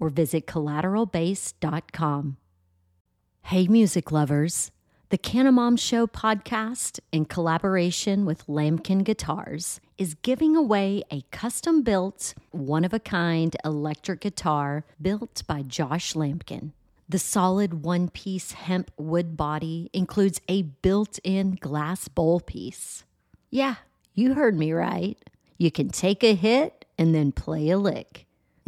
or visit collateralbase.com. Hey, music lovers. The Canamom Show podcast, in collaboration with Lamkin Guitars, is giving away a custom built, one of a kind electric guitar built by Josh Lamkin. The solid one piece hemp wood body includes a built in glass bowl piece. Yeah, you heard me right. You can take a hit and then play a lick.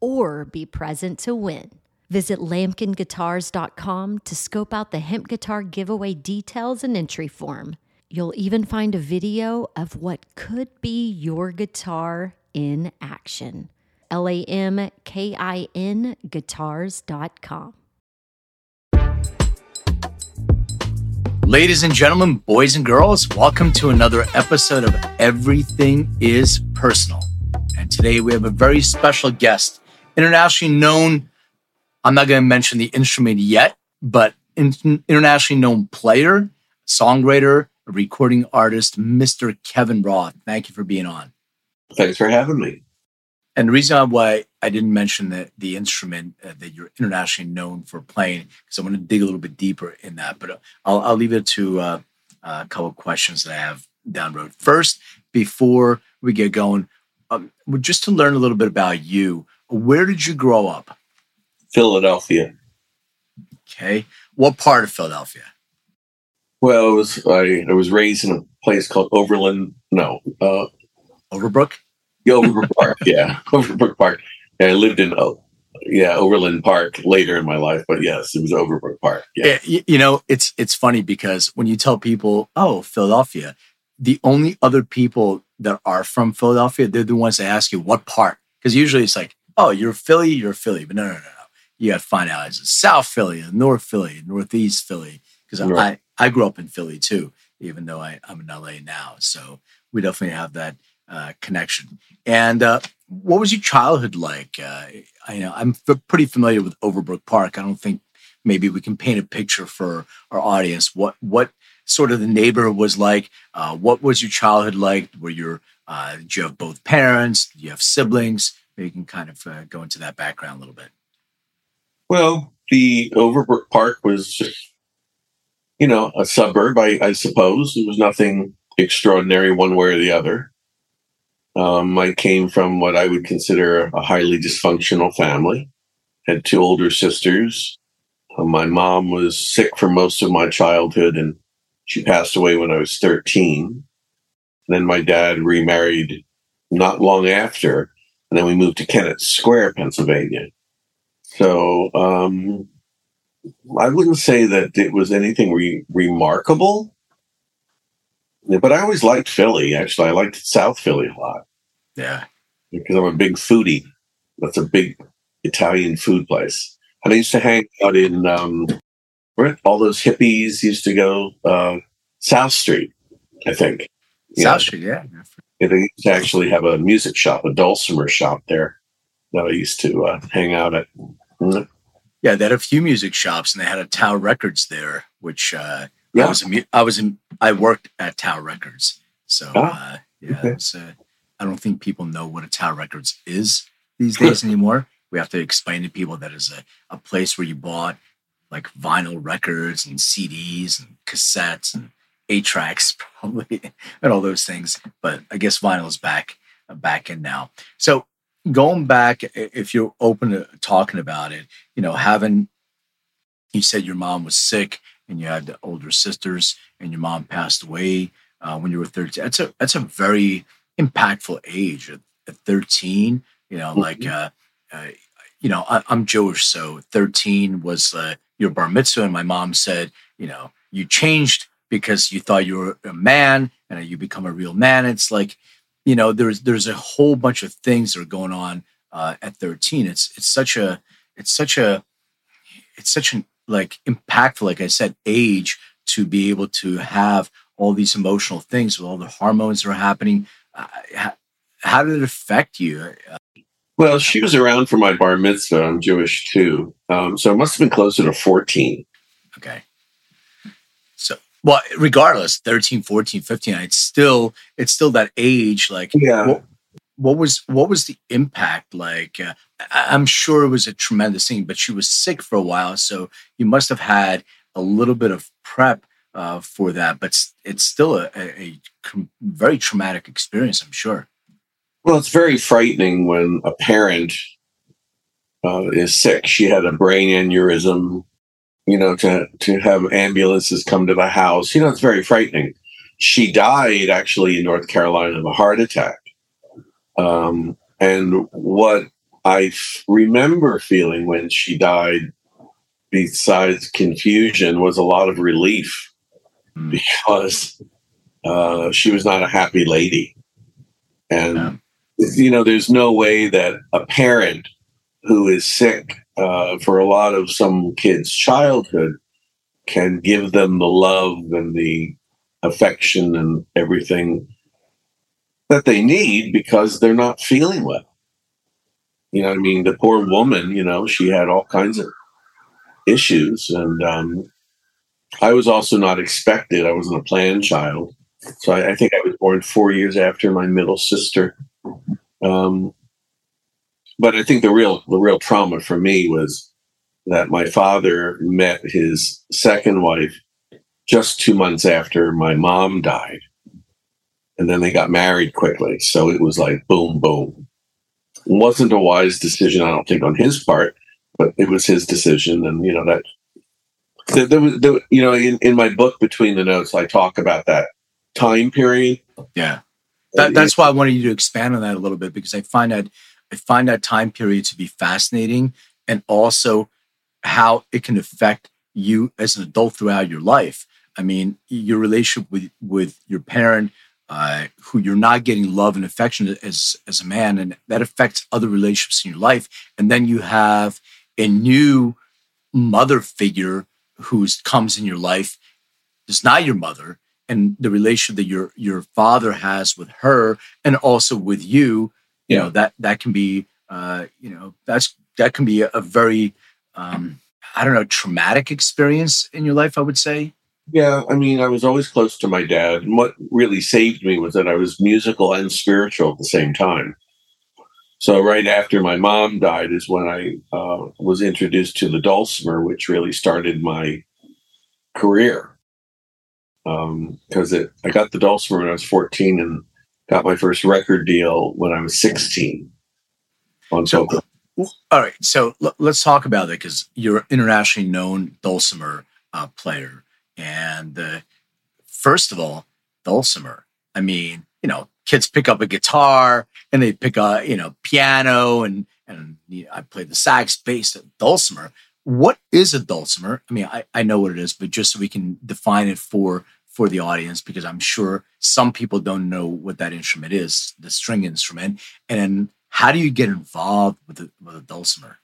or be present to win. Visit lamkinguitars.com to scope out the hemp guitar giveaway details and entry form. You'll even find a video of what could be your guitar in action. L A M K I N guitars.com. Ladies and gentlemen, boys and girls, welcome to another episode of Everything is Personal. And today we have a very special guest internationally known, I'm not going to mention the instrument yet, but in, internationally known player, songwriter, recording artist, Mr. Kevin Roth. Thank you for being on. Thanks for having me. And the reason why I didn't mention the, the instrument uh, that you're internationally known for playing, because I want to dig a little bit deeper in that, but uh, I'll, I'll leave it to uh, a couple of questions that I have down the road. First, before we get going, um, just to learn a little bit about you, where did you grow up? Philadelphia. Okay. What part of Philadelphia? Well, was, I, I was raised in a place called Overland. No, uh, Overbrook. Yeah, Overbrook Park. Yeah, Overbrook Park. And I lived in oh, yeah Overland Park later in my life, but yes, it was Overbrook Park. Yeah. yeah. You know, it's it's funny because when you tell people, "Oh, Philadelphia," the only other people that are from Philadelphia, they're the ones that ask you what part, because usually it's like oh, you're Philly, you're Philly. But no, no, no, no. You got to find out it's South Philly, North Philly, Northeast Philly. Because right. I, I grew up in Philly too, even though I, I'm in LA now. So we definitely have that uh, connection. And uh, what was your childhood like? Uh, I know I'm f- pretty familiar with Overbrook Park. I don't think maybe we can paint a picture for our audience. What what sort of the neighborhood was like? Uh, what was your childhood like? Were your uh, did you have both parents? Do you have siblings? Maybe you can kind of uh, go into that background a little bit. Well, the Overbrook Park was you know, a suburb, I, I suppose. It was nothing extraordinary one way or the other. Um, I came from what I would consider a highly dysfunctional family. Had two older sisters. Uh, my mom was sick for most of my childhood, and she passed away when I was 13. And then my dad remarried not long after, and then we moved to Kennett Square, Pennsylvania. So um, I wouldn't say that it was anything re- remarkable, but I always liked Philly. Actually, I liked South Philly a lot. Yeah, because I'm a big foodie. That's a big Italian food place. And I used to hang out in um, where all those hippies used to go. Uh, South Street, I think. South Street, yeah. They used to actually have a music shop, a dulcimer shop there that I used to uh, hang out at. Yeah, they had a few music shops, and they had a Tower Records there, which uh, Yeah. I was, in, I was in, I worked at Tower Records. So, Ah, uh, yeah, okay. it's, uh, I don't think people know what a Tower Records is these days anymore. We have to explain to people that is a, a place where you bought like vinyl records and CDs and cassettes and eight tracks probably and all those things. But I guess vinyl is back uh, back in now. So going back, if you're open to talking about it, you know, having you said your mom was sick and you had the older sisters and your mom passed away uh, when you were 13. That's a that's a very impactful age at, at 13. You know, like uh, uh, you know, I, I'm Jewish, so 13 was uh, your bar mitzvah, and my mom said, you know, you changed because you thought you were a man and you become a real man. It's like, you know, there's there's a whole bunch of things that are going on uh, at 13. It's it's such a it's such a it's such an like impactful, like I said, age to be able to have all these emotional things with all the hormones that are happening. Uh, how, how did it affect you? Uh, Well, she was around for my bar mitzvah. I'm Jewish too. Um, so I must have been closer to 14. Okay. Well, regardless, 13, 14, 15, it's still, it's still that age. Like, Yeah. what, what was, what was the impact? Like, uh, I'm sure it was a tremendous thing, but she was sick for a while. So you must have had a little bit of prep uh, for that, but it's still a, a, a very traumatic experience, I'm sure. Well, it's very frightening when a parent uh, is sick. She had a brain aneurysm. You know, to to have ambulances come to the house. You know, it's very frightening. She died actually in North Carolina of a heart attack. Um, and what I f- remember feeling when she died, besides confusion, was a lot of relief Mm. because uh, she was not a happy lady. And Yeah. you know, there's no way that a parent who is sick uh, for a lot of some kids' childhood can give them the love and the affection and everything that they need because they're not feeling well. You know, what I mean, the poor woman, you know, she had all kinds of issues, and um, I was also not expected. I wasn't a planned child, so I, I think I was born four years after my middle sister. Um, but I think the real the real trauma for me was that my father met his second wife just two months after my mom died, and then they got married quickly. So it was like boom, boom. It wasn't a wise decision, I don't think, on his part, but it was his decision, and you know that. There, there was, there, you know, in, in my book, between the notes, I talk about that time period. Yeah. That, that's why I wanted you to expand on that a little bit because I find that I find that time period to be fascinating and also how it can affect you as an adult throughout your life. I mean, your relationship with with your parent, uh, who you're not getting love and affection as as a man, and that affects other relationships in your life. And then you have a new mother figure who comes in your life. It's not your mother, and the relationship that your your father has with her and also with you you know that that can be uh you know that's that can be a, a very um i don't know traumatic experience in your life i would say Yeah, I mean, I was always close to my dad. And what really saved me was that I was musical and spiritual at the same time. So, right after my mom died, is when I uh, was introduced to the dulcimer, which really started my career. Because it, I got the dulcimer when I was 14 and got my first record deal when I was 16 on So- all right so l- let's talk about that because you're an internationally known dulcimer uh, player. And uh, first of all dulcimer i mean you know kids pick up a guitar and they pick a you know piano and and you know, i play the sax bass dulcimer. What is a dulcimer? I mean I, I know what it is but just so we can define it for for the audience because i'm sure some people don't know what that instrument is the string instrument and how do you get involved with the, with a dulcimer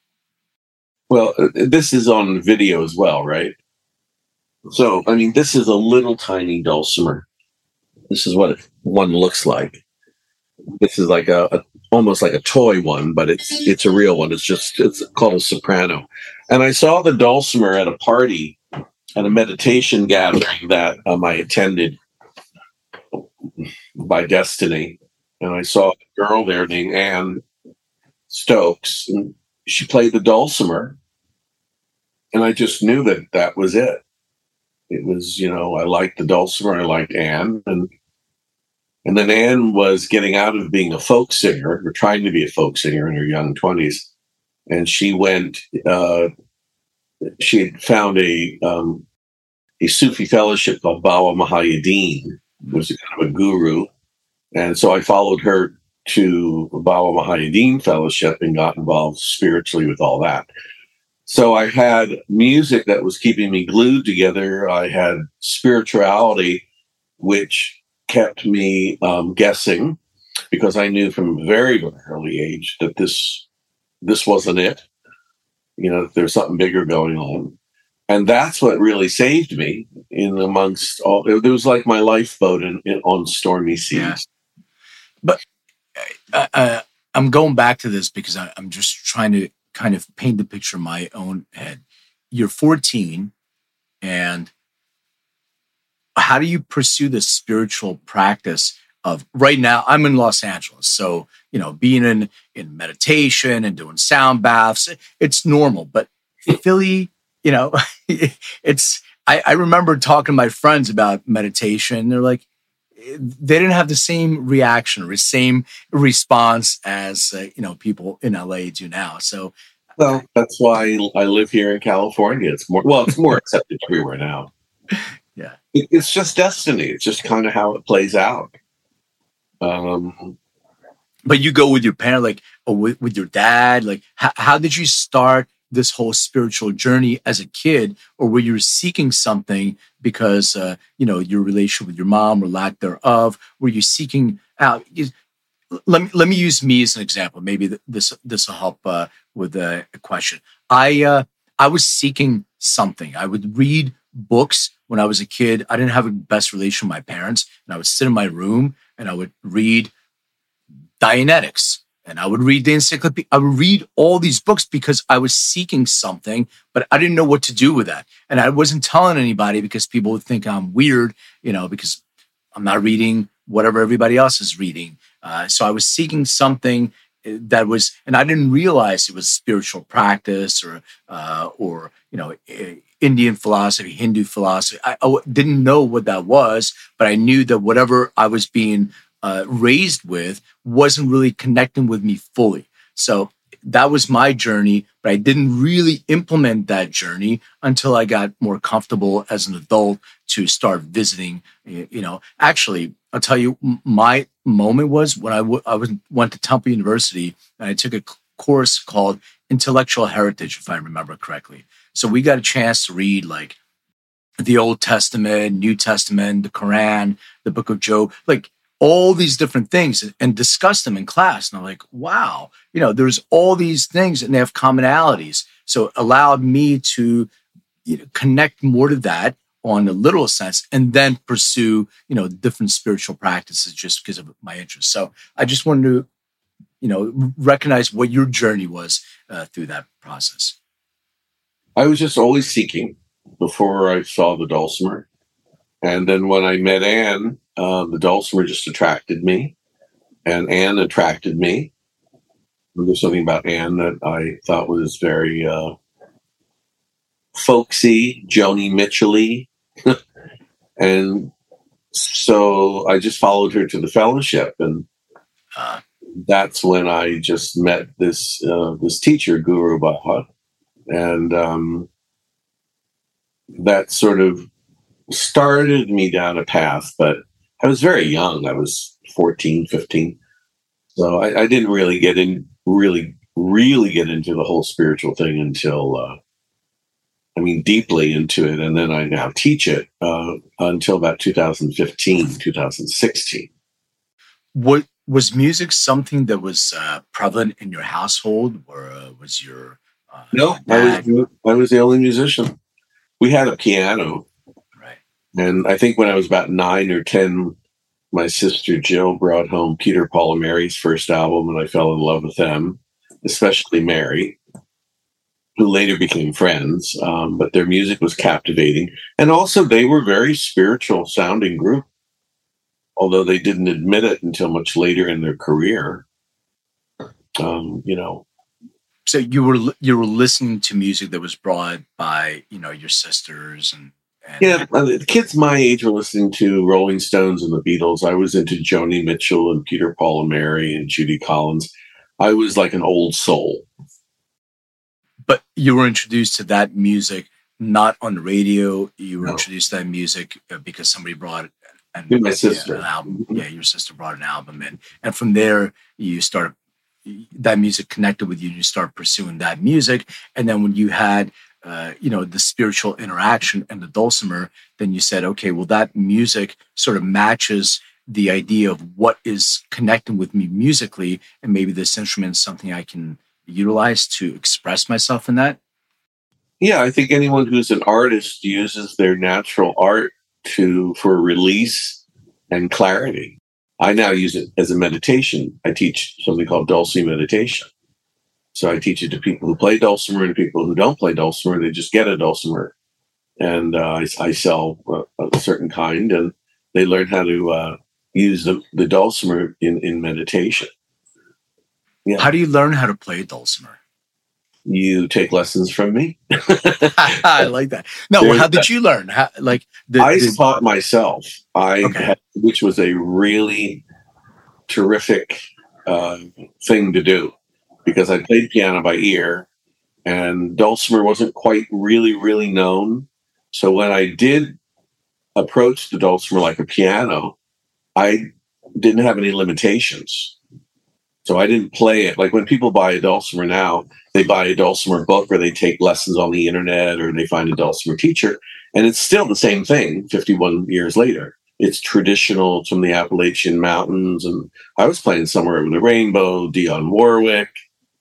Well, uh, this is on video as well, right? So, I mean, this is a little tiny dulcimer. This is what one looks like. This is like a, a almost like a toy one, but it's it's a real one. It's just it's called a soprano. And I saw the dulcimer at a party at a meditation gathering that um, I attended by destiny, and I saw a girl there named Anne Stokes, and she played the dulcimer, and I just knew that that was it. It was, you know, I liked the dulcimer, I liked Anne, and and then Anne was getting out of being a folk singer, or trying to be a folk singer in her young twenties, and she went. Uh, she had found a um, a Sufi fellowship called Bawa Muhaiyaddeen, was kind of a guru, and so I followed her to Bawa Muhaiyaddeen fellowship and got involved spiritually with all that. So I had music that was keeping me glued together. I had spirituality, which kept me um, guessing because I knew from a very, very early age that this this wasn't it. You know, there's something bigger going on. And that's what really saved me in amongst all. It, was like my lifeboat in, in on stormy seas. Yeah. But uh, uh, I'm going back to this because I, I'm just trying to kind of paint the picture in my own head. You're 14, and how do you pursue the spiritual practice of right now? I'm in Los Angeles, so you know, being in in meditation and doing sound baths, it's normal. But Philly, you know, it's. I, I remember talking to my friends about meditation. They're like, they didn't have the same reaction or the same response as uh, you know people in LA do now. So, well, that's why I live here in California. It's more well, it's more accepted everywhere now. Yeah, it's just destiny. It's just kind of how it plays out. Um, but you go with your parent, like, with, with your dad. Like, how, how did you start this whole spiritual journey as a kid, or were you seeking something because uh, you know your relationship with your mom or lack thereof? Were you seeking out? let me let me use me as an example. Maybe this this will help uh, with a, question. I uh, I was seeking something. I would read books when I was a kid. I didn't have a best relation with my parents, and I would sit in my room and I would read Dianetics and I would read the encyclopedia. I would read all these books because I was seeking something, but I didn't know what to do with that. And I wasn't telling anybody because people would think I'm weird, you know, because I'm not reading whatever everybody else is reading. Uh, so I was seeking something uh, that was, and I didn't realize it was spiritual practice or, uh, or you know, Indian philosophy, Hindu philosophy. I, I didn't know what that was, but I knew that whatever I was being uh, raised with wasn't really connecting with me fully. So that was my journey, but I didn't really implement that journey until I got more comfortable as an adult to start visiting. You know, actually, I'll tell you, my moment was when I, w- I was, went to Temple University and I took a course called Intellectual Heritage, if I remember correctly. So we got a chance to read like the Old Testament, New Testament, the Quran, the Book of Job, like all these different things and discuss them in class. And I'm like, wow, you know, there's all these things and they have commonalities. So it allowed me to you know, connect more to that on a literal sense and then pursue, you know, different spiritual practices just because of my interest. So I just wanted to, you know, recognize what your journey was uh, through that process. I was just always seeking before I saw the dulcimer. And then when I met Anne, uh, the dulcimer just attracted me, and Anne attracted me. There's something about Anne that I thought was very uh, folksy, Joni Mitchell and so I just followed her to the fellowship, and uh, that's when I just met this uh, this teacher, Guru Bawa, and um, that sort of started me down a path. But I was very young. I was 14, 15. So I, I didn't really get in, really, really get into the whole spiritual thing until, uh, I mean, deeply into it. And then I now teach it uh, until about 2015, 2016. What was music something that was uh, prevalent in your household, or uh, was your no? I was I was the only musician. We had a piano, and I think when I was about nine or 10, my sister Jill brought home Peter, Paul, and Mary's first album, and I fell in love with them, especially Mary. who later became friends. Um, but their music was captivating, and also they were very spiritual sounding group, although they didn't admit it until much later in their career. Um, you know, so you were you were listening to music that was brought by you know your sisters and, and yeah the kids my age were listening to rolling stones and the beatles. I was into joni mitchell and peter paul and mary and judy collins. I was like an old soul. But you were introduced to that music not on the radio. You were no. introduced to that music uh, because somebody brought it and my sister yeah, an album. Mm-hmm. yeah your sister brought an album in. And from there you started that music connected with you and you start pursuing that music. And then when you had uh, you know the spiritual interaction and the dulcimer then you said okay well that music sort of matches the idea of what is connecting with me musically. And maybe this instrument is something i can utilize to express myself in that. Yeah i think anyone who's an artist uses their natural art to for release and clarity I now use it as a meditation. I teach something called dulcimer meditation. So I teach it to people who play dulcimer and people who don't play dulcimer. They just get a dulcimer, and uh, I, I, sell a, a, certain kind, and they learn how to uh, use the, the dulcimer in, in meditation. Yeah. How do you learn how to play dulcimer? You take lessons from me. I like that. No, well, how did you learn? How, like the, I the, taught myself. I okay. had which was a really terrific uh, thing to do because I played piano by ear and dulcimer wasn't quite really, really known. So when I did approach the dulcimer like a piano, I didn't have any limitations. So I didn't play it. Like when people buy a dulcimer now, they buy a dulcimer book or they take lessons on the internet or they find a dulcimer teacher. And it's still the same thing 51 years later it's traditional from the Appalachian Mountains. And I was playing somewhere with the rainbow, Dionne Warwick.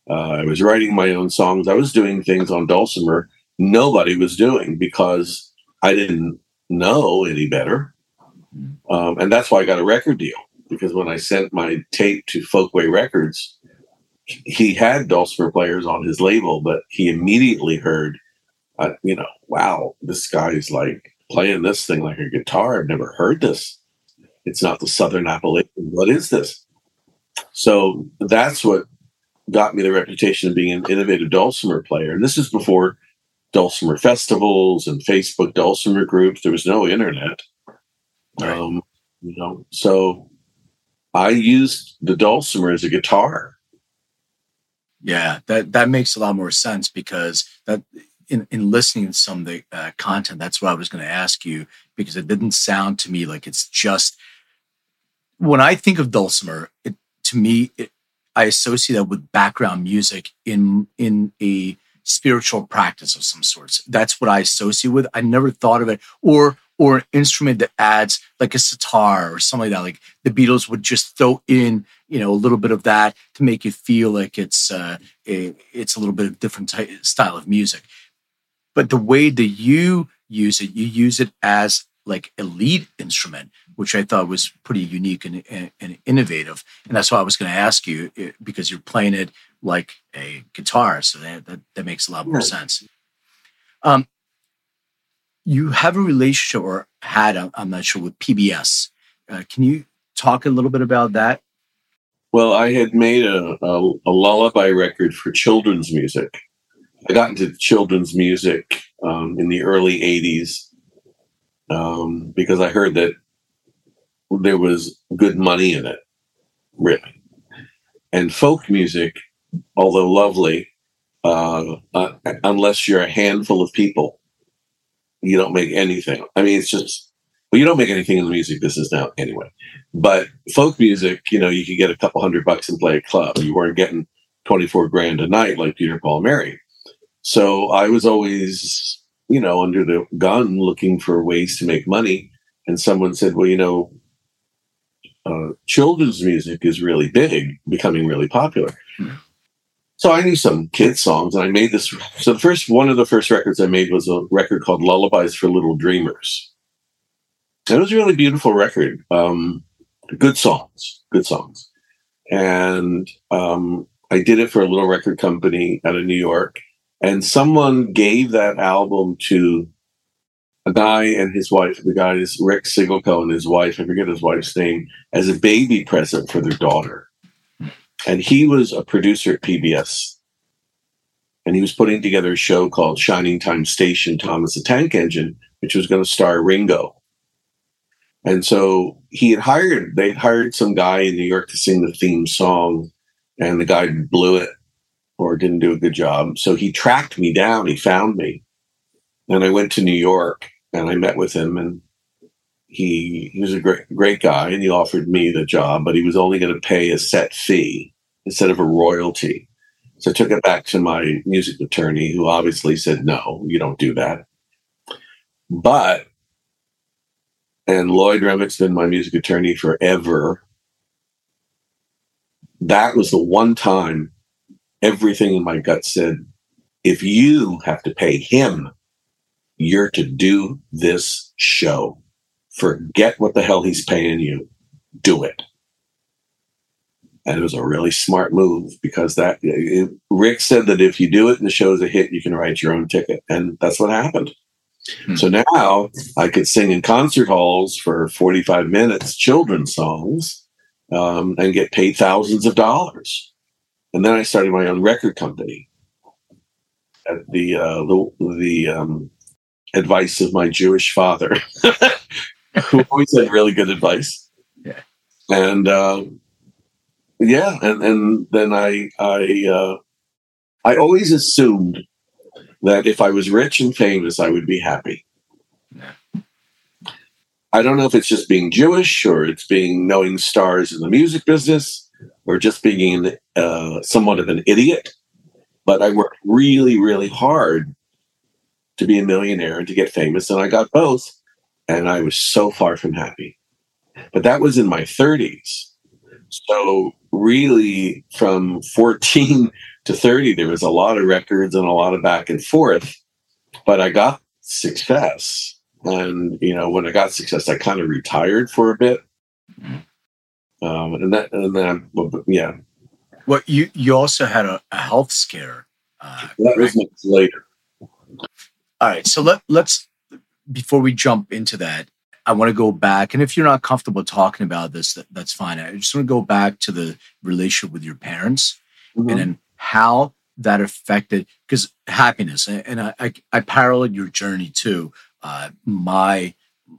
Uh, I was writing my own songs. I was doing things on dulcimer nobody was doing because I didn't know any better. Um, and that's why I got a record deal because when I sent my tape to Folkway Records, he had dulcimer players on his label, but he immediately heard, uh, you know, wow, this guy's like playing this thing like a guitar. I've never heard this. It's not the Southern Appalachian. What is this? So that's what got me the reputation of being an innovative dulcimer player. And this is before dulcimer festivals and Facebook dulcimer groups. There was no internet. Right. Um, you know, so I used the dulcimer as a guitar. Yeah, that that makes a lot more sense because that in, in listening to some of the uh, content, that's what I was going to ask you because it didn't sound to me like it's just when I think of dulcimer. It, to me, it, I associate that with background music in in a spiritual practice of some sorts. That's what I associate with. I never thought of it or or an instrument that adds like a sitar or something like that. Like the Beatles would just throw in, you know, a little bit of that to make you feel like it's uh, a, it's a little bit of different type, style of music but the way that you use it, you use it as like a lead instrument, which I thought was pretty unique and, and, and innovative. And that's why I was going to ask you because you're playing it like a guitar, so that that, that makes a lot more right. sense. Um, you have a relationship or had, I'm not sure, with PBS. Uh, can you talk a little bit about that? Well, I had made a, a, a lullaby record for children's music I got into children's music um, in the early 80s um, because I heard that there was good money in it, really. And folk music, although lovely, uh, uh, unless you're a handful of people, you don't make anything. I mean, it's just, well, you don't make anything in the music business now anyway. But folk music, you know, you could get a couple hundred bucks and play a club. You weren't getting 24 grand a night like Peter Paul Mary. So I was always, you know, under the gun looking for ways to make money. And someone said, well, you know, uh, children's music is really big, becoming really popular. Mm. So I knew some kids songs, and I made this. So the first one of the first records I made was a record called "Lullabies for Little Dreamers." It was a really beautiful record. Um, good songs, good songs, and um, I did it for a little record company out of New York, And someone gave that album to a guy and his wife. The guy is Rick Siggelkow and his wife, I forget his wife's name, as a baby present for their daughter. And he was a producer at PBS. And he was putting together a show called Shining Time Station Thomas the Tank Engine, which was going to star Ringo. And so he had hired, they hired some guy in New York to sing the theme song, and the guy blew it or didn't do a good job. So he tracked me down, he found me. And I went to New York and I met with him and he he was a great great guy and he offered me the job, but he was only going to pay a set fee instead of a royalty. So I took it back to my music attorney, who obviously said, no, you don't do that. But, and Lloyd Remick's been my music attorney forever. That was the one time everything in my gut said, if you have to pay him, you're to do this show. Forget what the hell he's paying you. Do it and it was a really smart move because that it, Rick said that if you do it and the show's a hit, you can write your own ticket, and that's what happened. Hmm. So now I could sing in concert halls for 45 minutes, children's songs, um, and get paid thousands of dollars. And then I started my own record company at the uh, the, the um, advice of my Jewish father, who always had really good advice. Yeah. And uh, yeah, and and then I I uh, I always assumed that if I was rich and famous, I would be happy. I don't know if it's just being Jewish or it's being knowing stars in the music business or just being uh, somewhat of an idiot. But I worked really, really hard to be a millionaire and to get famous, and I got both. And I was so far from happy. But that was in my 30s. So really from 14 to 30, there was a lot of records and a lot of back and forth. But I got success. And, you know, when I got success, I kind of retired for a bit. Um, and that, and then, yeah. Well, you, you also had a, a health scare. Uh, that was later. All right. So let, let's, before we jump into that, I want to go back, and if you're not comfortable talking about this, that, that's fine. I just want to go back to the relationship with your parents mm-hmm. and then how that affected because happiness and I, I, I paralleled your journey too. Uh, my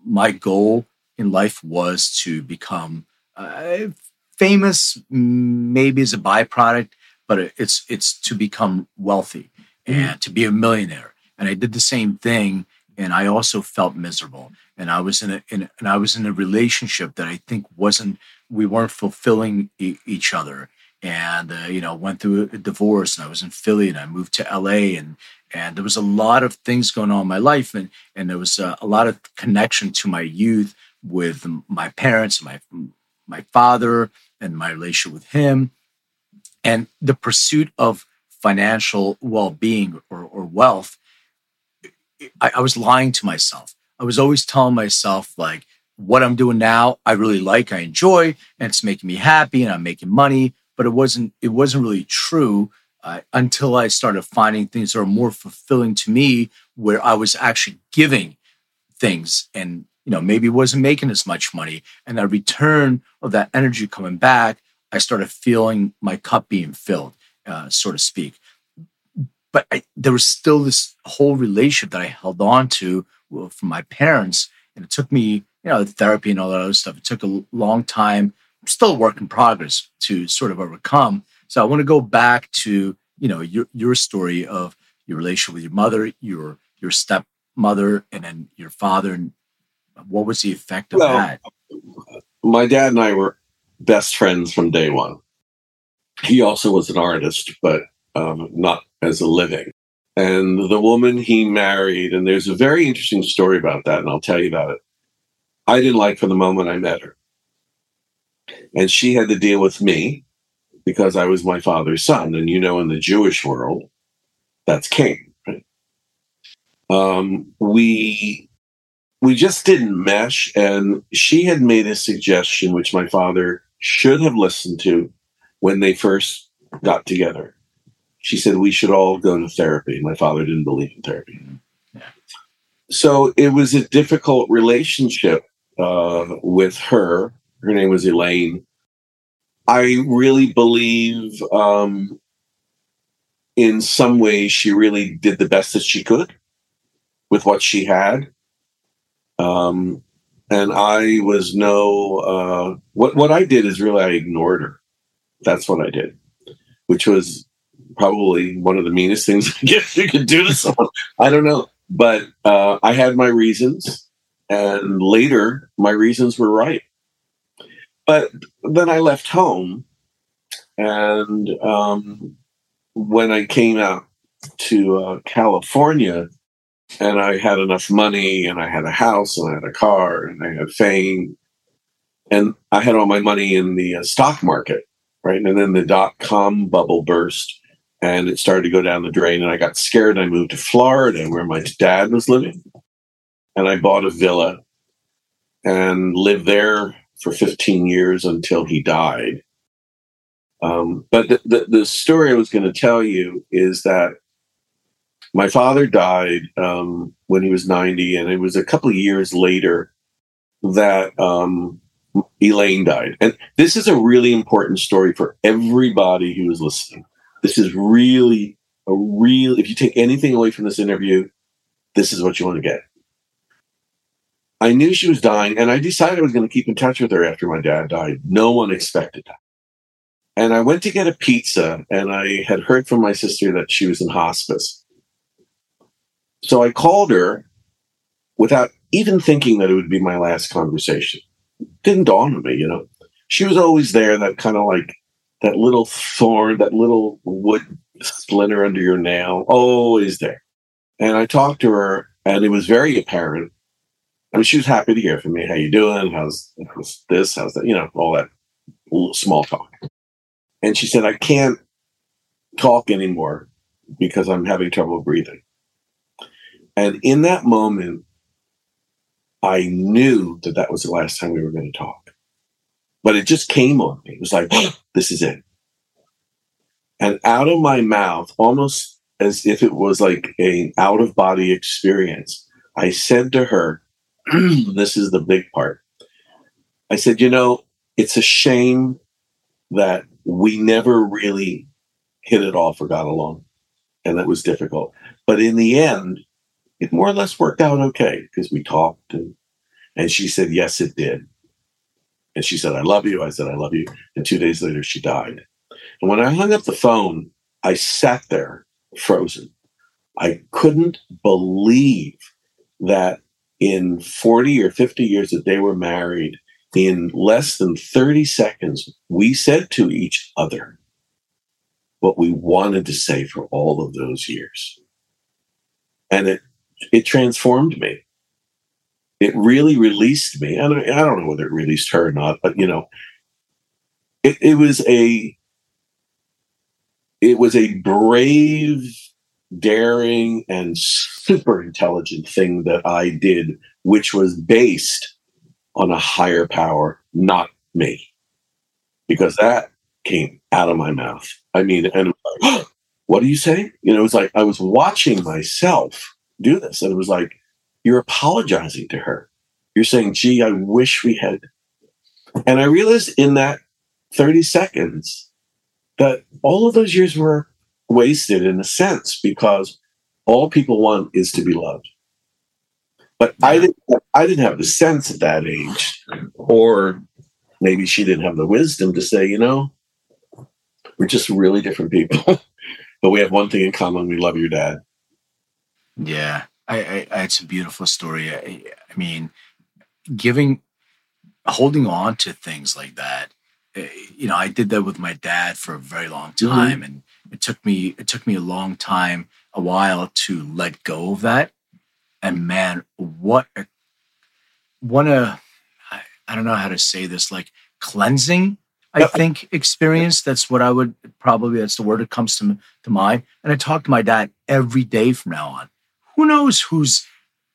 my goal in life was to become uh, famous, maybe as a byproduct, but it's it's to become wealthy mm-hmm. and to be a millionaire. And I did the same thing, and I also felt miserable. And I was in a, in, and I was in a relationship that I think wasn't we weren't fulfilling e- each other. And uh, you know went through a divorce and I was in Philly and I moved to LA and and there was a lot of things going on in my life. And and there was a, a lot of connection to my youth with my parents my my father and my relationship with him. And the pursuit of financial well-being or, or wealth I, I was lying to myself I was always telling myself, like, what I'm doing now, I really like, I enjoy, and it's making me happy, and I'm making money. But it wasn't, it wasn't really true uh, until I started finding things that are more fulfilling to me, where I was actually giving things, and you know, maybe wasn't making as much money, and that return of that energy coming back, I started feeling my cup being filled, uh, so to speak. But I, there was still this whole relationship that I held on to from my parents, and it took me, you know, the therapy and all that other stuff. It took a long time. I'm still a work in progress to sort of overcome. So I want to go back to, you know, your your story of your relationship with your mother, your your stepmother, and then your father, and what was the effect of well, that? My dad and I were best friends from day one. He also was an artist, but um, not as a living and the woman he married, and there's a very interesting story about that, and I'll tell you about it. I didn't like from the moment I met her. And she had to deal with me because I was my father's son. And you know, in the Jewish world, that's king. Right? Um, we we just didn't mesh, and she had made a suggestion which my father should have listened to when they first got together she said we should all go to therapy. My father didn't believe in therapy. Yeah. So it was a difficult relationship uh, with her. Her name was Elaine. I really believe um, in some ways she really did the best that she could with what she had. Um, and I was no, uh, what, what I did is really I ignored her. That's what I did, which was probably one of the meanest things I guess you could do to someone. I don't know, but uh, I had my reasons, and later my reasons were right. But then I left home, and um, when I came out to uh, California, and I had enough money, and I had a house, and I had a car, and I had fame, and I had all my money in the uh, stock market, right? And then the dot com bubble burst and it started to go down the drain. And I got scared. I moved to Florida, where my dad was living, and I bought a villa and lived there for 15 years until he died. Um, but the, the, the, story I was going to tell you is that my father died um, when he was 90, and it was a couple of years later that um, Elaine died. And this is a really important story for everybody who is listening this is really a real, if you take anything away from this interview, this is what you want to get. I knew she was dying, and I decided I was going to keep in touch with her after my dad died. No one expected that. And I went to get a pizza, and I had heard from my sister that she was in hospice. So I called her without even thinking that it would be my last conversation. didn't dawn on me, you know. She was always there, that kind of like that little thorn, that little wood splinter under your nail, always there. And I talked to her, and it was very apparent. I mean, she was happy to hear from me. How you doing? How's, how's this? How's that? You know, all that small talk. And she said, I can't talk anymore because I'm having trouble breathing. And in that moment, I knew that that was the last time we were going to talk but it just came on me. It was like, this is it. And out of my mouth, almost as if it was like an out of body experience, I said to her, this is the big part. I said, you know, it's a shame that we never really hit it off or got along. And that was difficult. But in the end, it more or less worked out okay because we talked and, and she said, yes, it did. And she said, I love you. I said, I love you. And two days later, she died. And when I hung up the phone, I sat there frozen. I couldn't believe that in 40 or 50 years that they were married, in less than 30 seconds, we said to each other what we wanted to say for all of those years. And it, it transformed me it really released me. And I don't know whether it released her or not, but you know, it, it was a it was a brave, daring, and super intelligent thing that I did, which was based on a higher power, not me. Because that came out of my mouth. I mean, and like, what do you say? You know, it was like I was watching myself do this, and it was like, you're apologizing to her. You're saying, gee, I wish we had. And I realized in that 30 seconds that all of those years were wasted in a sense because all people want is to be loved. But I didn't I didn't have the sense at that age, or maybe she didn't have the wisdom to say, you know, we're just really different people. but we have one thing in common, we love your dad. Yeah. I, I, it's a beautiful story. I, I mean, giving, holding on to things like that. Eh, you know, I did that with my dad for a very long mm-hmm. time, mm-hmm. and it took me it took me a long time, a while to let go of that. And man, what a what a I, I don't know how to say this, like cleansing I think experience. That's what I would probably. That's the word that comes to to mind. And I talk to my dad every day from now on who knows who's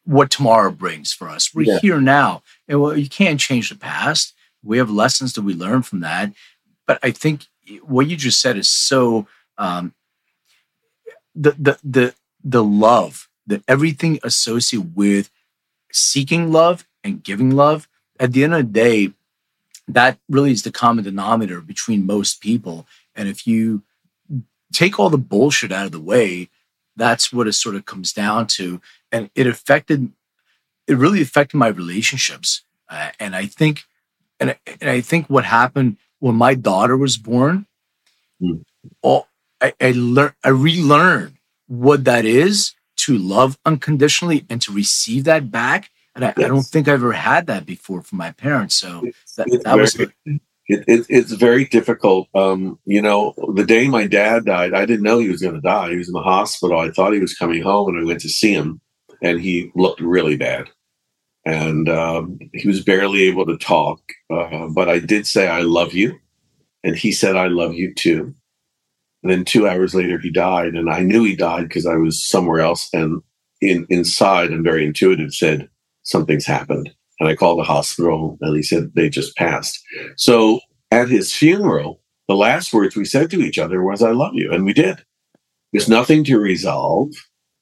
what tomorrow brings for us. We're yeah. here now. And well, you can't change the past. We have lessons that we learn from that. But I think what you just said is so um, the the the the love, the everything associated with seeking love and giving love. At the end of the day, that really is the common denominator between most people. And if you take all the bullshit out of the way, that's what it sort of comes down to. And it affected, it really affected my relationships. Uh, and I think, and, and I think what happened when my daughter was born, mm. all I, I learned, I relearned what that is to love unconditionally and to receive that back. And I, yes. I don't think I've ever had that before from my parents. So that, that was. It, it, it's very difficult. Um, you know, the day my dad died, I didn't know he was going to die. He was in the hospital. I thought he was coming home, and I went to see him, and he looked really bad, and um, he was barely able to talk. Uh, but I did say, "I love you," and he said, "I love you too." And then two hours later, he died, and I knew he died because I was somewhere else, and in inside, and very intuitive, said something's happened. And I called the hospital, and he said they just passed. So at his funeral, the last words we said to each other was, "I love you," and we did. There's nothing to resolve.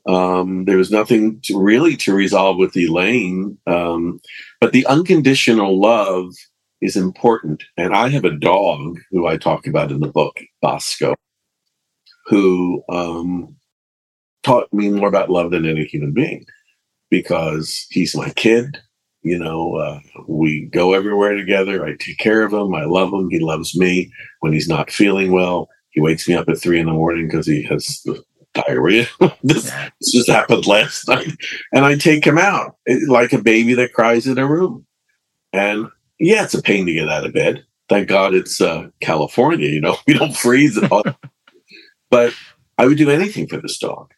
Um, there was nothing to really to resolve with Elaine, um, but the unconditional love is important. And I have a dog who I talk about in the book, Bosco, who um, taught me more about love than any human being because he's my kid. You know, uh, we go everywhere together. I take care of him. I love him. He loves me. When he's not feeling well, he wakes me up at three in the morning because he has diarrhea. this, this, just happened last night. And I take him out like a baby that cries in a room. And yeah, it's a pain to get out of bed. Thank God it's uh, California. You know, we don't freeze at all. But I would do anything for this dog.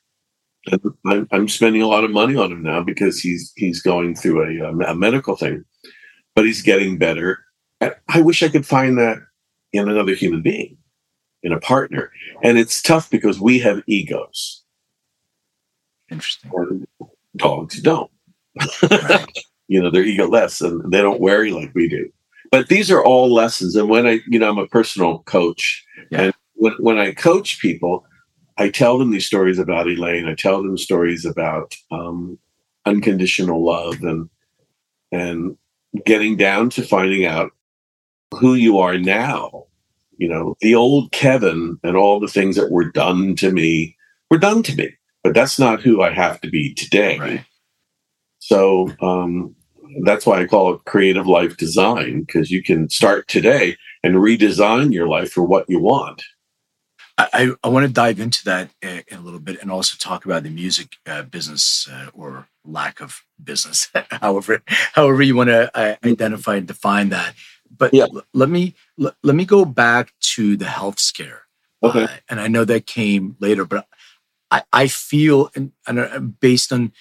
I'm, I'm, spending a lot of money on him now because he's he's going through a, um, a medical thing, but he's getting better. I wish I could find that in another human being, in a partner. And it's tough because we have egos. Interesting. And dogs don't. Right. you know, they're egoless and they don't worry like we do. But these are all lessons. And when I, you know, I'm a personal coach, yeah. and when, when I coach people, I tell them these stories about Elaine. I tell them stories about um, unconditional love and and getting down to finding out who you are now. You know, the old Kevin and all the things that were done to me were done to me, but that's not who I have to be today. Right. So um, that's why I call it creative life design because you can start today and redesign your life for what you want. I, I want to dive into that in a little bit and also talk about the music uh, business uh, or lack of business, however, however you want to uh, identify and define that. But yeah. l- let me l- let me go back to the health scare. Okay. Uh, and I know that came later, but I, I feel, and, and uh, based on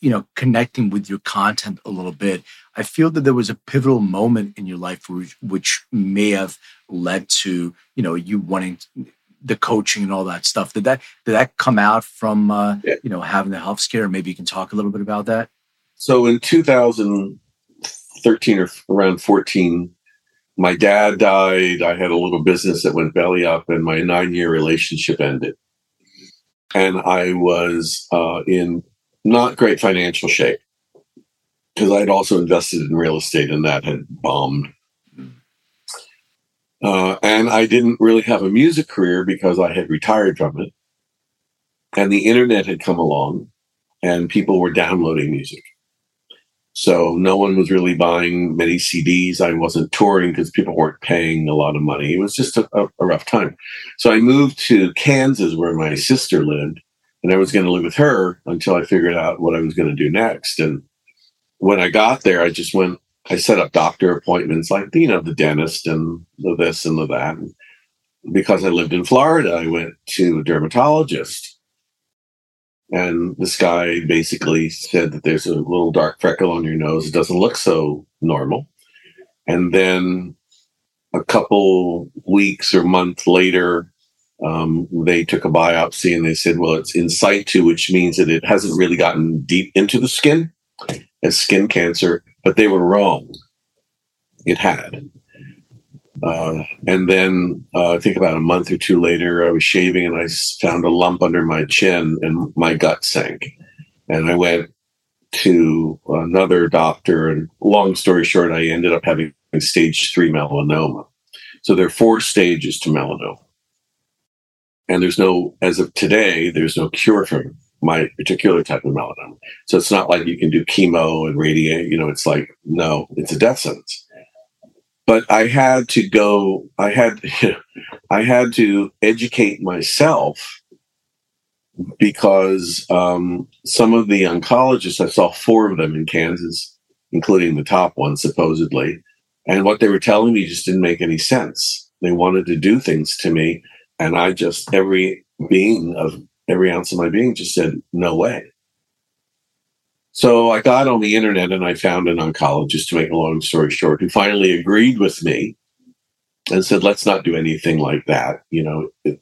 you know connecting with your content a little bit, I feel that there was a pivotal moment in your life which, which may have led to you know you wanting the coaching and all that stuff. Did that did that come out from uh, yeah. you know having the health scare? Maybe you can talk a little bit about that. So in 2013 or around 14, my dad died. I had a little business that went belly up, and my nine year relationship ended. And I was uh, in not great financial shape because I had also invested in real estate, and that had bombed. Uh, and I didn't really have a music career because I had retired from it. And the internet had come along and people were downloading music. So no one was really buying many CDs. I wasn't touring because people weren't paying a lot of money. It was just a, a, rough time. So I moved to Kansas where my sister lived and I was going to live with her until I figured out what I was going to do next. And when I got there, I just went I set up doctor appointments like, you know, the dentist and the this and the that. And because I lived in Florida, I went to a dermatologist. And this guy basically said that there's a little dark freckle on your nose. It doesn't look so normal. And then a couple weeks or month later, um, they took a biopsy and they said, well, it's in situ, which means that it hasn't really gotten deep into the skin as skin cancer but they were wrong. It had. Uh, and then uh, I think about a month or two later, I was shaving and I found a lump under my chin and my gut sank. And I went to another doctor. And long story short, I ended up having stage three melanoma. So there are four stages to melanoma. And there's no, as of today, there's no cure for my particular type of melanoma. So it's not like you can do chemo and radiate, you know, it's like, no, it's a death sentence. But I had to go, I had, I had to educate myself because um, some of the oncologists, I saw four of them in Kansas, including the top one, supposedly. And what they were telling me just didn't make any sense. They wanted to do things to me. And I just, every being of every ounce of my being just said, no way. So I got on the internet and I found an oncologist, to make a long story short, who finally agreed with me and said, let's not do anything like that. You know, it,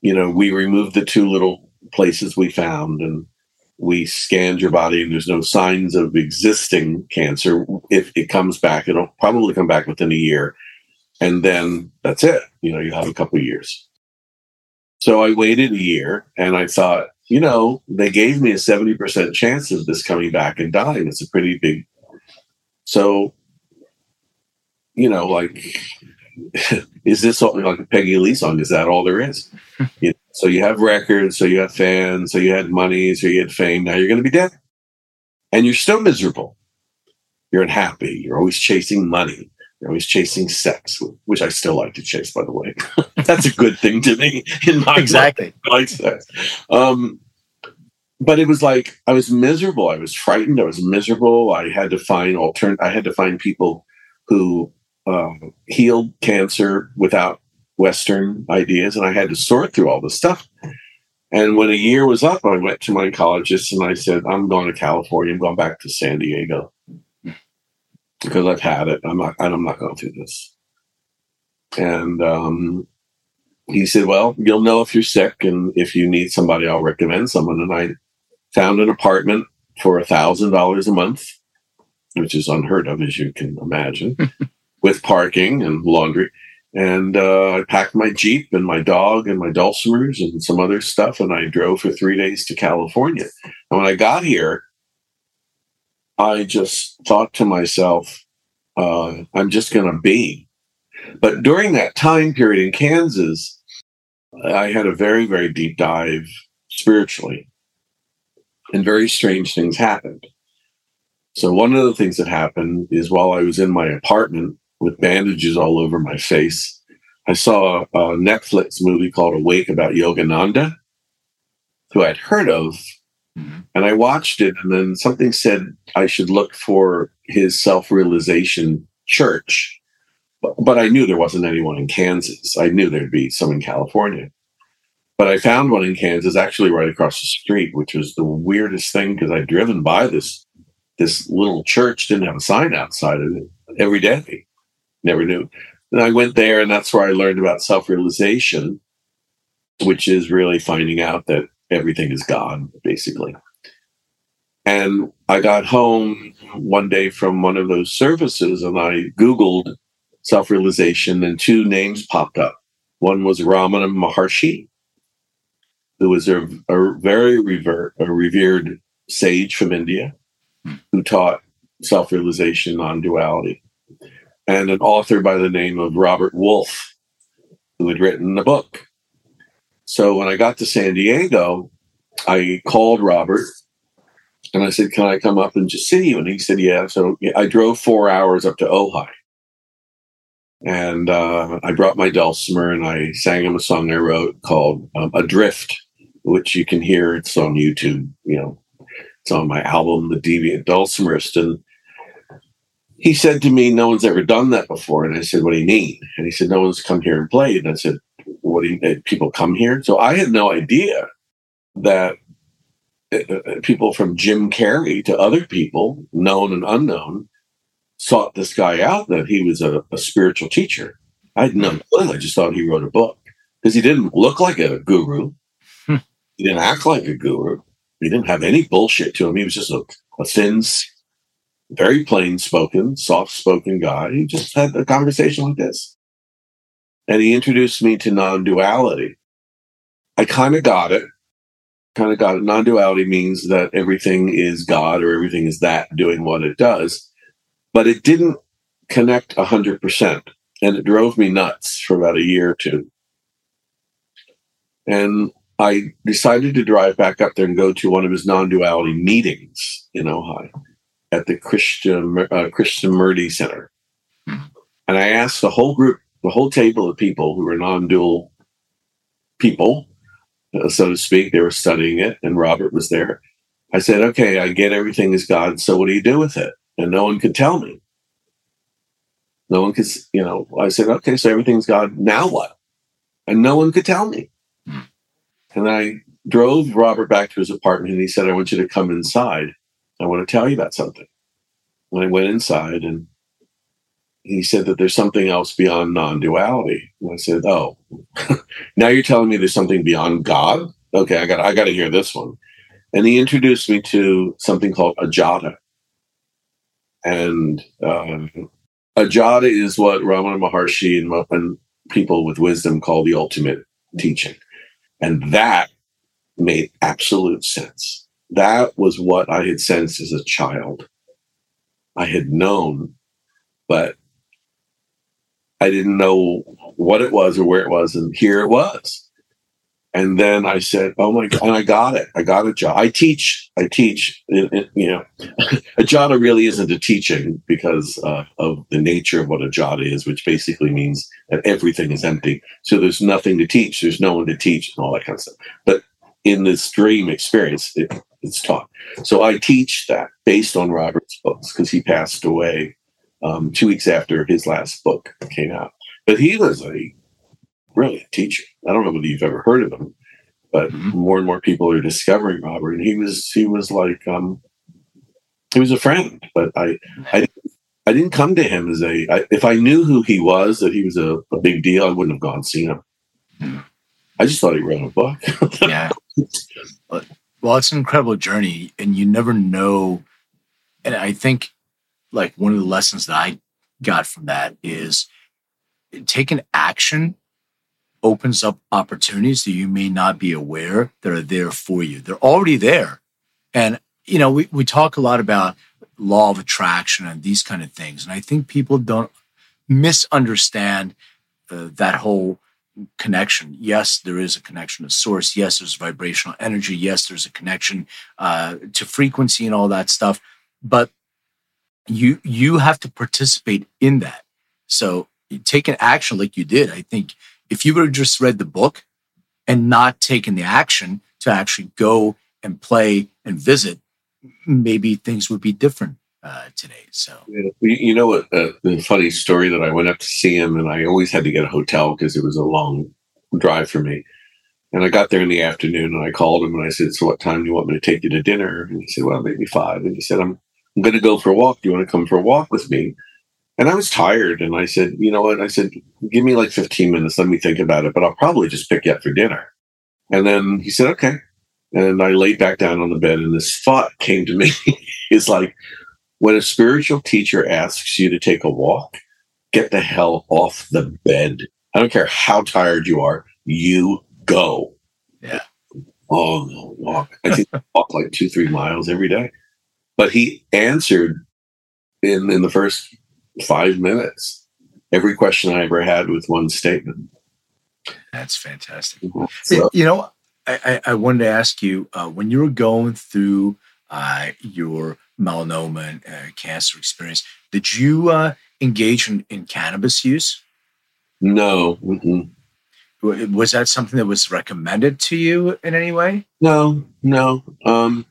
you know, we removed the two little places we found and we scanned your body and there's no signs of existing cancer. If it comes back, it'll probably come back within a year. And then that's it. You know, you have a couple years. So I waited a year and I thought, you know, they gave me a 70% chance of this coming back and dying. It's a pretty big. So, you know, like is this something like a Peggy Lee song? Is that all there is? you know, so you have records, so you have fans, so you had money, so you had fame. Now you're going to be dead, and you're still miserable. You're unhappy. You're always chasing money. You're always chasing sex, which I still like to chase, by the way. That's a good thing to me in my exactly life. like sex. Um, but it was like I was miserable. I was frightened. I was miserable. I had to find altern. I had to find people who um, healed cancer without Western ideas, and I had to sort through all this stuff. And when a year was up, I went to my oncologist and I said, "I'm going to California. I'm going back to San Diego because I've had it. I'm not. I'm not going through this." And um, he said, "Well, you'll know if you're sick, and if you need somebody, I'll recommend someone." And I found an apartment for a thousand dollars a month, which is unheard of, as you can imagine. with parking and laundry. And uh, I packed my Jeep and my dog and my dulcimers and some other stuff, and I drove for three days to California. And when I got here, I just thought to myself, uh, I'm just going to be. But during that time period in Kansas, I had a very, very deep dive spiritually, and very strange things happened. So, one of the things that happened is while I was in my apartment, with bandages all over my face. I saw a, a Netflix movie called Awake about Yogananda, who I'd heard of. Mm-hmm. And I watched it, and then something said I should look for his self realization church. But, but I knew there wasn't anyone in Kansas. I knew there'd be some in California. But I found one in Kansas, actually right across the street, which was the weirdest thing because I'd driven by this this little church, didn't have a sign outside of it every day never knew. And I went there, and that's where I learned about self realization, which is really finding out that everything is gone, basically. And I got home one day from one of those services, and I Googled self realization, and two names popped up. One was Ramana Maharshi, who was a, a very rever- a revered sage from India who taught self realization non duality and an author by the name of Robert Wolfe, who had written a book. So when I got to San Diego, I called Robert and I said, Can I come up and just see you? And he said, Yeah. So I drove four hours up to Ojai. And uh, I brought my dulcimer and I sang him a song I wrote called um, Adrift, which you can hear. It's on YouTube. You know, it's on my album, The Deviant Dulcimerist. And he said to me, No one's ever done that before. And I said, What do you mean? And he said, No one's come here and played. And I said, What do you? People come here? So I had no idea that uh, uh, people from Jim Carrey to other people, known and unknown, sought this guy out that he was a, a spiritual teacher. I had no clue. I just thought he wrote a book because he didn't look like a guru. Hmm. He didn't act like a guru. He didn't have any bullshit to him. He was just a, a thin, very plain spoken, soft spoken guy. He just had a conversation like this. And he introduced me to non duality. I kind of got it. Kind of got it. Non duality means that everything is God or everything is that doing what it does. But it didn't connect 100%. And it drove me nuts for about a year or two. And I decided to drive back up there and go to one of his non duality meetings in Ojai at the Christian uh, Krishnamurti Center. And I asked the whole group, the whole table of people who were non dual people, uh, so to speak, they were studying it, and Robert was there. I said, okay, I get everything is God, so what do you do with it? And no one could tell me. No one could, you know, I said, okay, so everything's God, now what? And no one could tell me. And I drove Robert back to his apartment and he said, I want you to come inside. I want to tell you about something. When I went inside and he said that there's something else beyond non-duality. And I said, "Oh, now you're telling me there's something beyond God? Okay, I got I got to hear this one." And he introduced me to something called ajata. And uh, ajata is what Ramana Maharshi and, and people with wisdom call the ultimate teaching. And that made absolute sense. That was what I had sensed as a child. I had known, but I didn't know what it was or where it was. And here it was. And then I said, "Oh my god!" And I got it. I got a job. I teach. I teach. you know, ajata really isn't a teaching because uh, of the nature of what ajata is, which basically means that everything is empty. So there's nothing to teach. There's no one to teach and all that kind of stuff. But in this dream experience, it, it's taught. So I teach that based on Robert's books because he passed away um, two weeks after his last book came out. But he was a brilliant teacher. I don't know whether you've ever heard of him, but mm-hmm. more and more people are discovering Robert. And he was he was like um, he was a friend, but I I I didn't come to him as a I, if I knew who he was that he was a, a big deal, I wouldn't have gone and seen him. Mm-hmm. I just thought he wrote a book. yeah. Well, it's an incredible journey, and you never know. And I think, like, one of the lessons that I got from that is taking action opens up opportunities that you may not be aware that are there for you. They're already there. And, you know, we, we talk a lot about law of attraction and these kind of things. And I think people don't misunderstand uh, that whole connection. Yes, there is a connection to source. Yes, there's vibrational energy. Yes, there's a connection uh, to frequency and all that stuff. But you you have to participate in that. So take an action like you did. I think if you would have just read the book and not taken the action to actually go and play and visit, maybe things would be different uh, today. So, you know, what? Uh, the funny story that I went up to see him, and I always had to get a hotel because it was a long drive for me. And I got there in the afternoon, and I called him and I said, "So, what time do you want me to take you to dinner?" And he said, "Well, maybe five. And he said, "I'm I'm going to go for a walk. Do you want to come for a walk with me?" And I was tired, and I said, "You know what?" I said, "Give me like 15 minutes. Let me think about it. But I'll probably just pick you up for dinner." And then he said, "Okay." And I laid back down on the bed, and this thought came to me: it's like." When a spiritual teacher asks you to take a walk, get the hell off the bed. I don't care how tired you are, you go. Yeah. Oh, no, walk. I think I walk like two, three miles every day. But he answered in in the first five minutes every question I ever had with one statement. That's fantastic. Mm-hmm. So, you know, I, I, wanted to ask you uh, when you were going through uh, your melanoma and uh, cancer experience. Did you uh, engage in, in, cannabis use? No. mm Was that something that was recommended to you in any way? No, no. Um,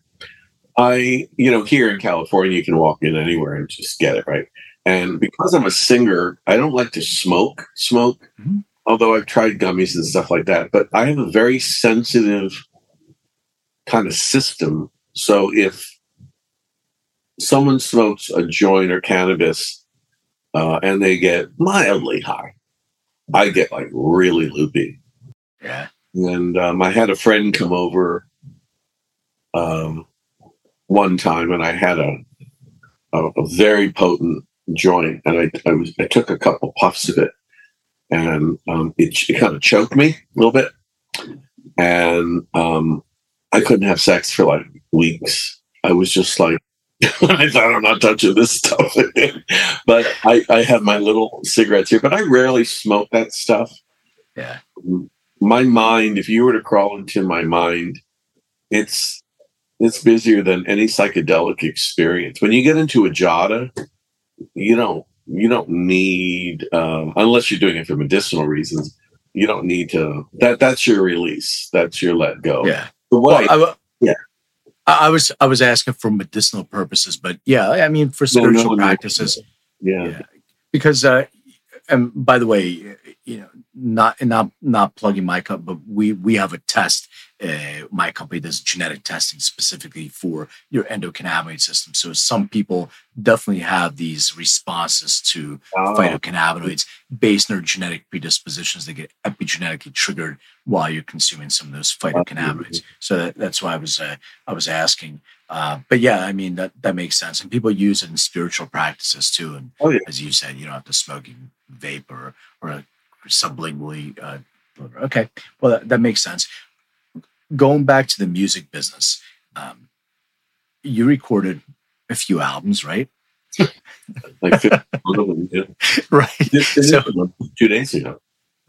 I, you know, here in California, you can walk in anywhere and just get it, right? And because I'm a singer, I don't like to smoke, smoke, mm-hmm. although I've tried gummies and stuff like that. But I have a very sensitive kind of system. So if someone smokes a joint or cannabis uh, and they get mildly high, I get like really loopy. Yeah. And um, I had a friend come over um, one time and I had a a, a very potent joint, and I, I, was I took a couple puffs of it, and um, it, it kind of choked me a little bit, and um, I couldn't have sex for like weeks. I was just like, I thought I'm not touching this stuff. but I, I have my little cigarettes here, but I rarely smoke that stuff. Yeah. My mind, if you were to crawl into my mind, it's it's busier than any psychedelic experience. When you get into ajata, you don't you don't need uh, unless you're doing it for medicinal reasons. You don't need to. That that's your release. That's your let go. Yeah. Well, I, I, yeah. I was I was asking for medicinal purposes, but yeah, I mean for spiritual no, no, practices. Yeah. yeah. Because uh and by the way, you know, not not not plugging my cup, but we we have a test. Uh, my company does genetic testing specifically for your endocannabinoid system. So some people definitely have these responses to Oh. phytocannabinoids based on their genetic predispositions. They get epigenetically triggered while you're consuming some of those phytocannabinoids. So that, that's why I was uh, I was asking. Uh, but yeah, I mean that that makes sense, and people use it in spiritual practices too. And Oh, yeah. as you said, you don't have to smoke vape or or sublingually. Uh, okay, well that, that makes sense. Going back to the music business, um, you recorded a few albums, right? Like 50 of them, yeah. right. Just finished So- two days ago.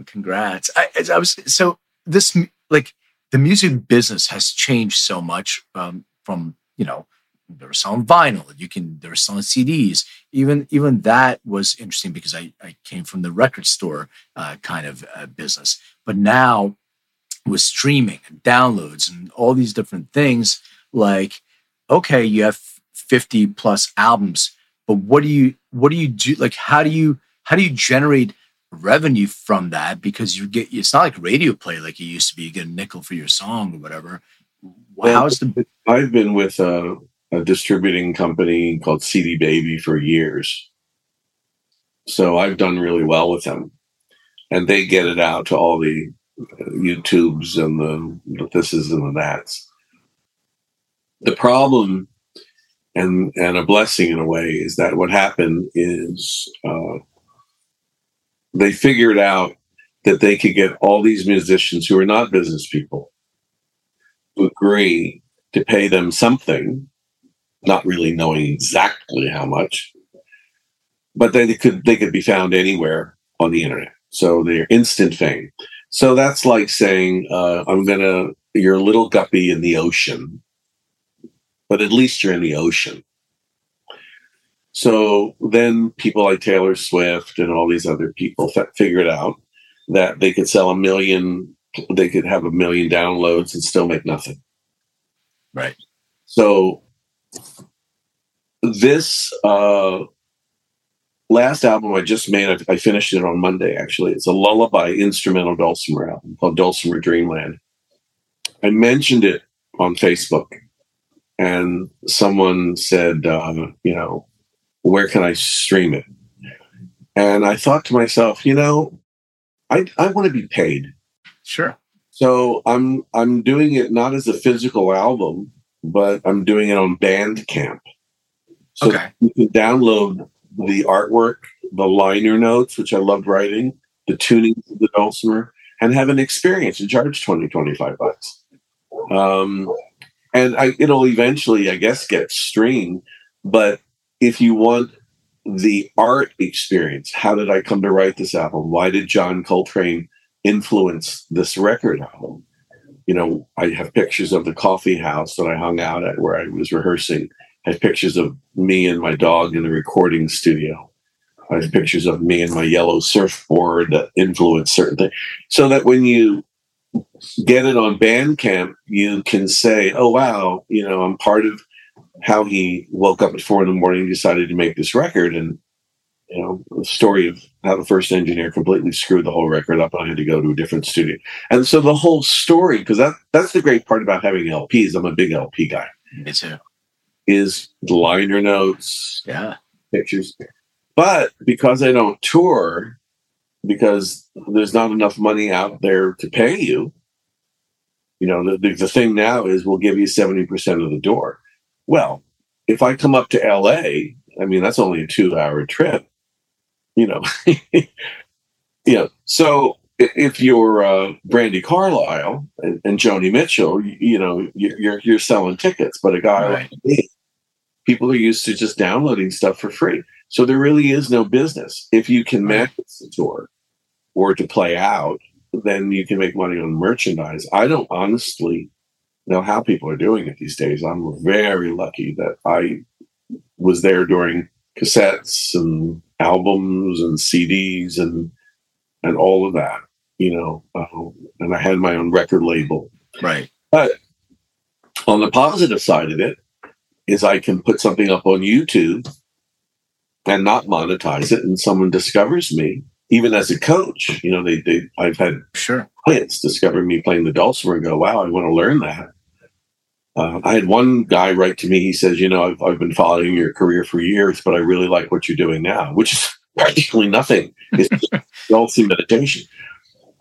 Congrats. I, I was so this like the music business has changed so much um, from you know they were selling vinyl. You can they were selling CDs. Even even that was interesting because I I came from the record store uh, kind of uh, business, but now with streaming and downloads and all these different things, like okay, you have fifty plus albums, but what do you what do you do? Like how do you how do you generate revenue from that because you get it's not like radio play like it used to be you get a nickel for your song or whatever Well, how's the I've been with a, a distributing company called CD Baby for years. So I've done really well with them. And they get it out to all the YouTubes and the, the thises and the that's. The problem and and a blessing in a way is that what happened is uh, they figured out that they could get all these musicians who are not business people to agree to pay them something, not really knowing exactly how much, but they could they could be found anywhere on the internet. So they're instant fame. So that's like saying, uh, I'm gonna you're a little guppy in the ocean, but at least you're in the ocean. So then people like Taylor Swift and all these other people f- figured out that they could sell a million, they could have a million downloads and still make nothing. right So this uh, last album I just made, I, I finished it on Monday. Actually, it's a lullaby instrumental dulcimer album called Dulcimer Dreamland. I mentioned it on Facebook, and someone said, uh, "You know, where can I stream it?" And I thought to myself, you know, I I want to be paid. sure So I'm I'm doing it not as a physical album, but I'm doing it on Bandcamp. So Okay. you can download the artwork, the liner notes, which I loved writing, the tuning of the dulcimer, and have an experience and charge 20, 25 bucks. Um, and I, it'll eventually, I guess, get streamed. But if you want the art experience, how did I come to write this album? Why did John Coltrane influence this record album? You know, I have pictures of the coffee house that I hung out at where I was rehearsing. I have pictures of me and my dog in the recording studio. I have pictures of me and my yellow surfboard that influenced certain things. So that when you get it on Bandcamp, you can say, oh, wow, you know, I'm part of how he woke up at four in the morning and decided to make this record. And, you know, the story of how the first engineer completely screwed the whole record up. and I had to go to a different studio. And so the whole story, because that, that's the great part about having LPs. I'm a big LP guy, me too is liner notes, yeah pictures. But because I don't tour, because there's not enough money out there to pay you, you know, the, the, the thing now is we'll give you 70% of the door. Well, if I come up to LA I mean, that's only a two hour trip, you know. yeah. So if you're uh, Brandi Carlile and, and Joni Mitchell, you, you, know, you're, you're selling tickets, but a guy right. like me, people are used to just downloading stuff for free. So there really is no business. If you can right. match the tour or to play out, then you can make money on merchandise. I don't honestly know how people are doing it these days. I'm very lucky that I was there during cassettes and albums and CDs and and all of that, you know. Uh, and I had my own record label, right? But on the positive side of it is I can put something up on YouTube and not monetize it, and someone discovers me. Even as a coach, you know, they, they I've had sure clients discover me playing the dulcimer and go, "Wow, I want to learn that." Uh, I had one guy write to me. He says, "You know, I've, I've been following your career for years, but I really like what you're doing now," which is practically nothing. It's dulcimer meditation.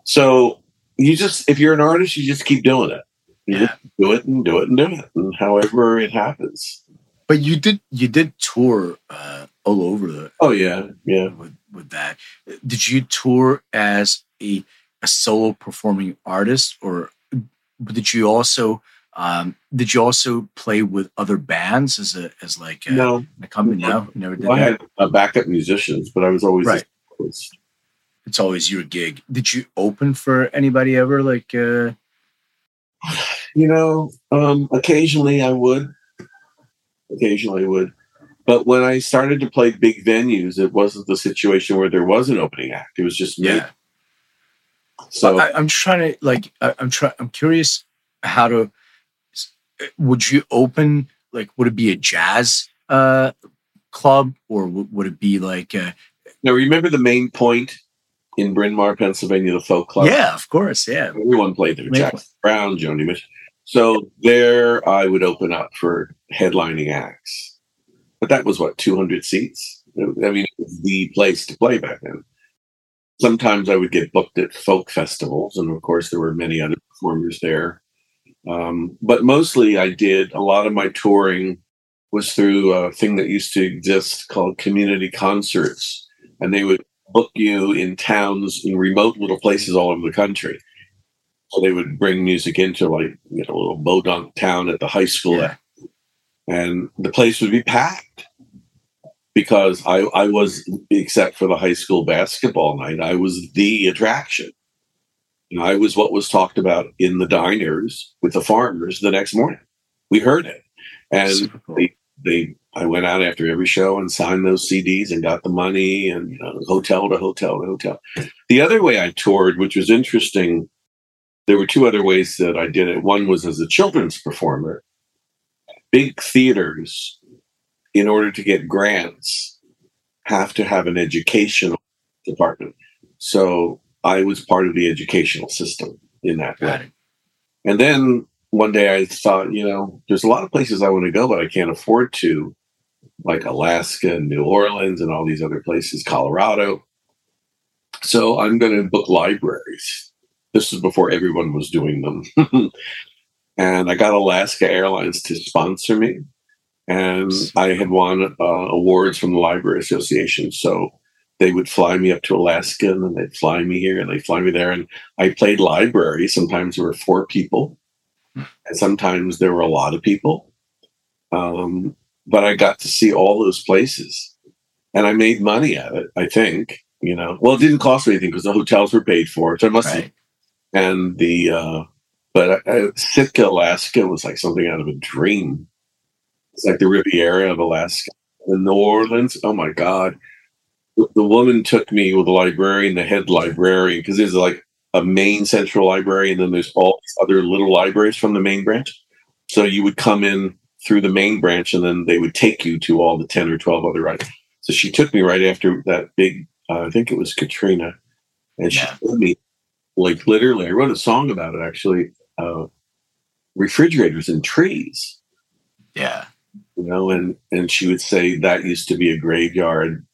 So you just, if you're an artist, you just keep doing it. You yeah. do it and do it and do it, and however it happens. But you did, you did tour uh, all over the. Oh yeah, yeah. With, with that, did you tour as a a solo performing artist, or did you also um, did you also play with other bands as a as like a, no a company? No, never did. Well, I had uh, backup musicians, but I was always right. It's always your gig. Did you open for anybody ever? Like, uh... you know, um, occasionally I would. Occasionally I would. But when I started to play big venues, it wasn't the situation where there was an opening act. It was just me. Yeah. So I, am trying to like I, I'm trying. I'm curious how to would you open like would it be a jazz uh club or w- would it be like a, now remember the main point in Bryn Mawr, Pennsylvania, the folk club? Yeah, of course. Yeah. Everyone played there. Jack Brown, Joni Mitchell. So there I would open up for headlining acts. But that was what, 200 seats? I mean, it was the place to play back then. Sometimes I would get booked at folk festivals, and of course, there were many other performers there. Um, but mostly I did a lot of my touring was through a thing that used to exist called community concerts. And they would book you in towns in remote little places all over the country. So they would bring music into like, you know, a little Podunk town at the high school. Yeah. And the place would be packed because I, I was, except for the high school basketball night, I was the attraction. I was what was talked about in the diners with the farmers the next morning. We heard it. And cool. they, they, I went out after every show and signed those CDs and got the money and you know, hotel to hotel to hotel. The other way I toured, which was interesting, there were two other ways that I did it. One was as a children's performer. Big theaters, in order to get grants, have to have an educational department. So I was part of the educational system in that way. And then one day I thought, you know, there's a lot of places I want to go, but I can't afford to, like Alaska and New Orleans and all these other places, Colorado. So I'm going to book libraries. This was before everyone was doing them. and I got Alaska Airlines to sponsor me. And I had won uh, awards from the Library Association. So they would fly me up to Alaska and then they'd fly me here and they'd fly me there. And I played library. Sometimes there were four people, and sometimes there were a lot of people. Um, but I got to see all those places and I made money at it, I think. You know, well, it didn't cost me anything because the hotels were paid for. So I must right. and the, uh, but I, Sitka, Alaska was like something out of a dream. It's like the Riviera of Alaska. the New Orleans, oh my God the woman took me with the librarian, the head librarian, because there's like a main central library, and then there's all these other little libraries from the main branch. So you would come in through the main branch, and then they would take you to all the ten or twelve other right. So she took me right after that big, uh, I think it was Katrina, and she told me, like literally, I wrote a song about it actually. Uh, refrigerators and trees. Yeah. You know, and and she would say that used to be a graveyard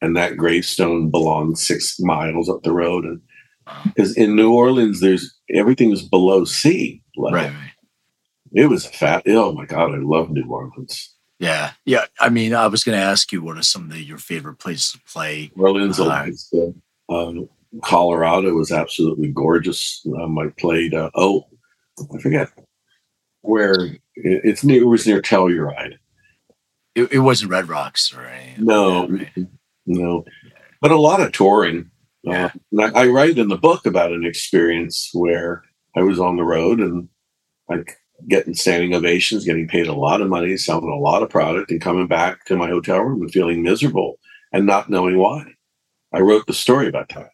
and that gravestone belongs six miles up the road. And because in New Orleans, there's everything is below sea level. Right. It was a fat. Oh my god, I love New Orleans. Yeah, yeah. I mean, I was going to ask you what are some of the, your favorite places to play. New Orleans, Alaska, um, Colorado was absolutely gorgeous. Um, I played. Uh, oh, I forget where it, it's near. It was near Telluride. It, it wasn't Red Rocks or anything. No, like right? No, but a lot of touring. Yeah. Uh, I, I write in the book about an experience where I was on the road and like getting standing ovations, getting paid a lot of money, selling a lot of product, and coming back to my hotel room and feeling miserable and not knowing why. I wrote the story about that.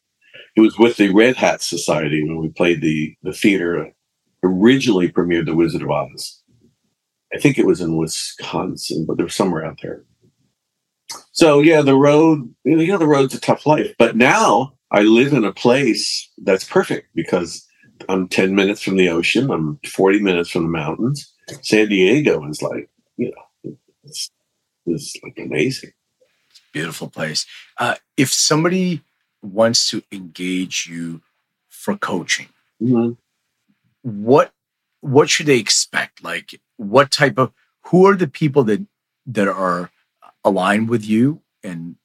It was with the Red Hat Society when we played the the theater originally premiered The Wizard of Oz. I think it was in Wisconsin, but there was somewhere out there. So yeah, the road, you know, the road's a tough life. But now I live in a place that's perfect because I'm 10 minutes from the ocean. I'm 40 minutes from the mountains. San Diego is like, you know, it's, it's like amazing. Beautiful place. Uh, if somebody wants to engage you for coaching, mm-hmm. what what should they expect? Like, what type of who are the people that that are aligned with you, and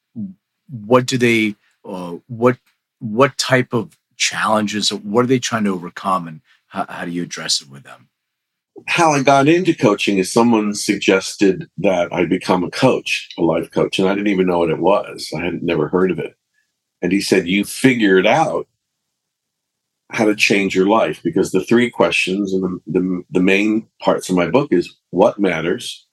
what do they uh, what what type of challenges? What are they trying to overcome, and how, how do you address it with them? How I got into coaching is someone suggested that I become a coach, a life coach, and I didn't even know what it was. I had never heard of it. And he said, You figured out how to change your life because the three questions and the, the, the, main parts of my book is what matters,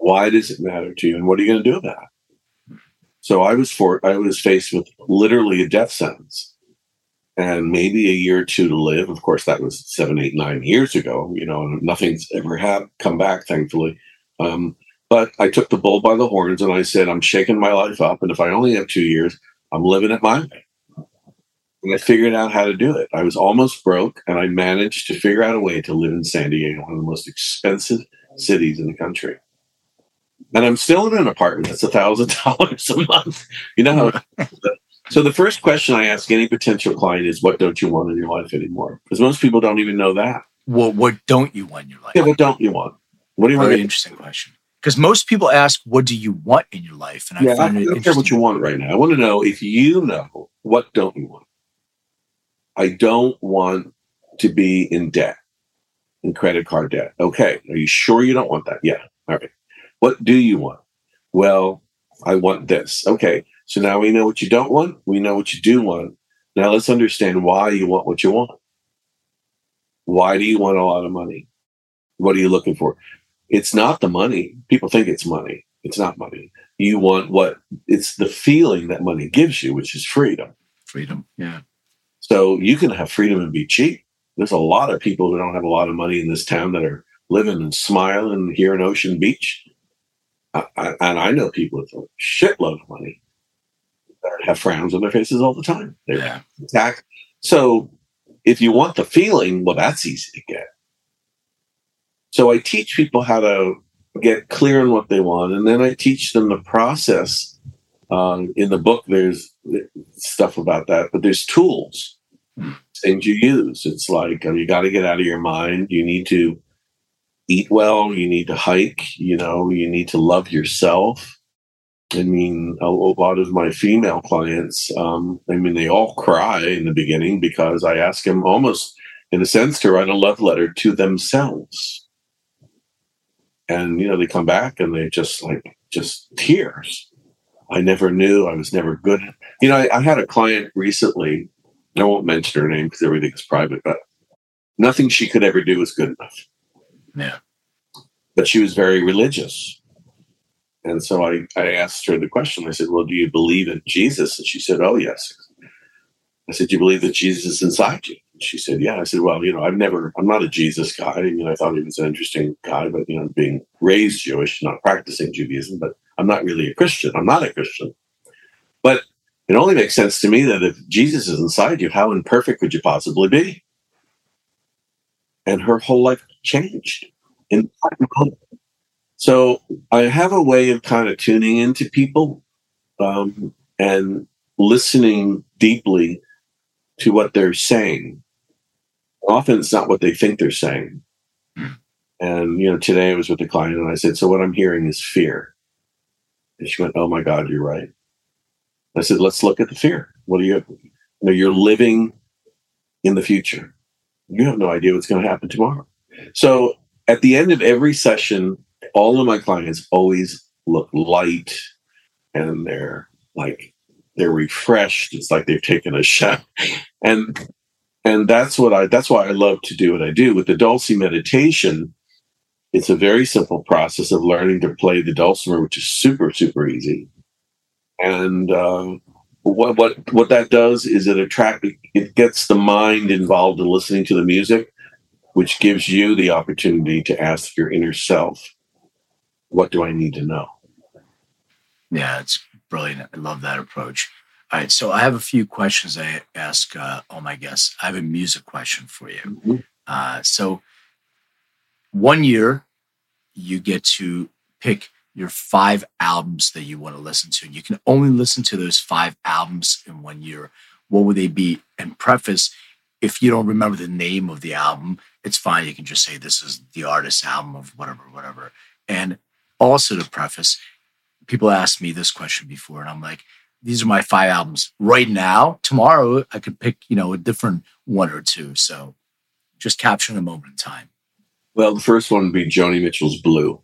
why does it matter to you, and what are you going to do about it? So I was for I was faced with literally a death sentence and maybe a year or two to live. Of course, that was seven, eight, nine years ago. You know, nothing's ever had come back, thankfully. Um, but I took the bull by the horns and I said, I'm shaking my life up, and if I only have two years, I'm living it my way. And I figured out how to do it. I was almost broke, and I managed to figure out a way to live in San Diego, one of the most expensive cities in the country. And I'm still in an apartment that's a thousand dollars a month. You know, So the first question I ask any potential client is, "What don't you want in your life anymore?" Because most people don't even know that. Well, what don't you want in your life? Yeah, what don't you want? What do you Very want? interesting question. Because most people ask, "What do you want in your life?" And I yeah, find I don't care what you want right now. I want to know if you know what don't you want. I don't want to be in debt, in credit card debt. Okay, are you sure you don't want that? Yeah. All right. What do you want? Well, I want this. Okay. So now we know what you don't want. We know what you do want. Now let's understand why you want what you want. Why do you want a lot of money? What are you looking for? It's not the money. People think it's money. It's not money. You want what it's the feeling that money gives you, which is freedom. Freedom. Yeah. So you can have freedom and be cheap. There's a lot of people who don't have a lot of money in this town that are living and smiling here in Ocean Beach. I, I, and I know people with a shitload of money that have frowns on their faces all the time. They're yeah. attack. So if you want the feeling, well, that's easy to get. So I teach people how to get clear on what they want, and then I teach them the process. Um, in the book, there's stuff about that, but there's tools, things you use. It's like um, you got to get out of your mind. You need to eat well. You need to hike. You know, you need to love yourself. I mean, a, lot of my female clients, um, I mean, they all cry in the beginning because I ask them almost, in a sense, to write a love letter to themselves. And, you know, they come back and they just like, just tears. I never knew I was never good. You know, I, I had a client recently, I won't mention her name because everything is private, but nothing she could ever do was good enough. Yeah. But she was very religious and so I, I asked her the question. I said, Well, do you believe in Jesus? And she said, Oh, yes. I said, Do you believe that Jesus is inside you? And she said, Yeah. I said, Well, you know, I've never, I'm not a Jesus guy. I mean, I thought he was an interesting guy, but, you know, being raised Jewish, not practicing Judaism, but I'm not really a Christian. I'm not a Christian. But it only makes sense to me that if Jesus is inside you, how imperfect could you possibly be? And her whole life changed. In so I have a way of kind of tuning into people um, and listening deeply to what they're saying. Often it's not what they think they're saying. And you know, today I was with a client, and I said, "So what I'm hearing is fear." And she went, "Oh my God, you're right." I said, "Let's look at the fear. What are you? You know, you're living in the future. You have no idea what's going to happen tomorrow." So at the end of every session, all of my clients always look light and they're like they're refreshed. It's like they've taken a shower. And and that's what I that's why I love to do what I do. With the Dulce meditation, it's a very simple process of learning to play the dulcimer, which is super, super easy. And uh, what what what that does is it attract it gets the mind involved in listening to the music, which gives you the opportunity to ask your inner self, "What do I need to know?" Yeah, it's brilliant. I love that approach. All right, so I have a few questions I ask uh, all my guests. I have a music question for you. Mm-hmm. Uh, so, one year, you get to pick your five albums that you want to listen to, and you can only listen to those five albums in one year. What would they be? And preface, if you don't remember the name of the album, it's fine. You can just say this is the artist's album of whatever, whatever. And also to preface, people asked me this question before, and I'm like, these are my five albums right now. Tomorrow, I could pick, you know, a different one or two. So just capturing a moment in time. Well, the first one would be Joni Mitchell's Blue.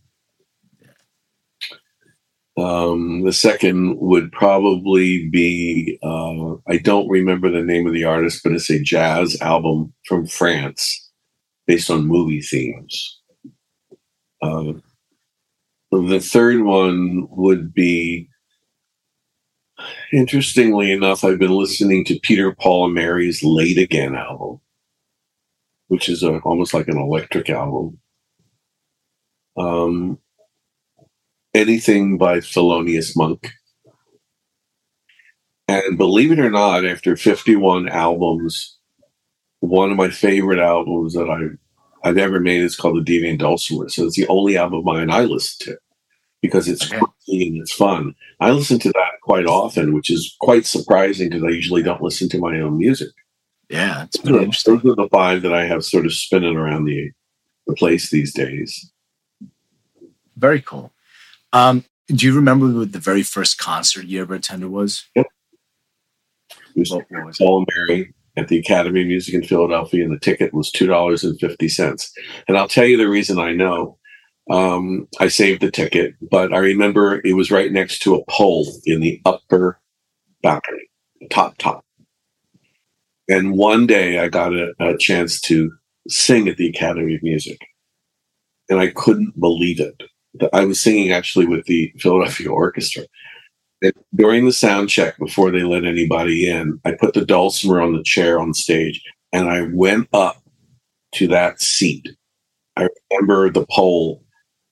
Um, the second would probably be uh, I don't remember the name of the artist, but it's a jazz album from France based on movie themes. Uh, the third one would be interestingly enough, I've been listening to Peter Paul and Mary's Late Again album, which is a, almost like an electric album. Um, anything by Thelonious Monk. And believe it or not, after 51 albums, one of my favorite albums that I've, I've ever made is called The Deviant Dulcimer. So it's the only album of mine I listen to because it's okay. and it's fun. I listen to that quite often, which is quite surprising because I usually don't listen to my own music. Yeah, it's pretty interesting. Those are the five that I have sort of spinning around the the place these days. Very cool. Um, do you remember what the very first concert you ever attended was? Yep. It was, what, what was Paul and Mary at the Academy of Music in Philadelphia, and the ticket was two dollars and fifty cents. And I'll tell you the reason I know. Um, I saved the ticket, but I remember it was right next to a pole in the upper balcony, top top. And one day I got a, a chance to sing at the Academy of Music, and I couldn't believe it. I was singing actually with the Philadelphia Orchestra. And during the sound check, before they let anybody in, I put the dulcimer on the chair on stage and I went up to that seat. I remember the pole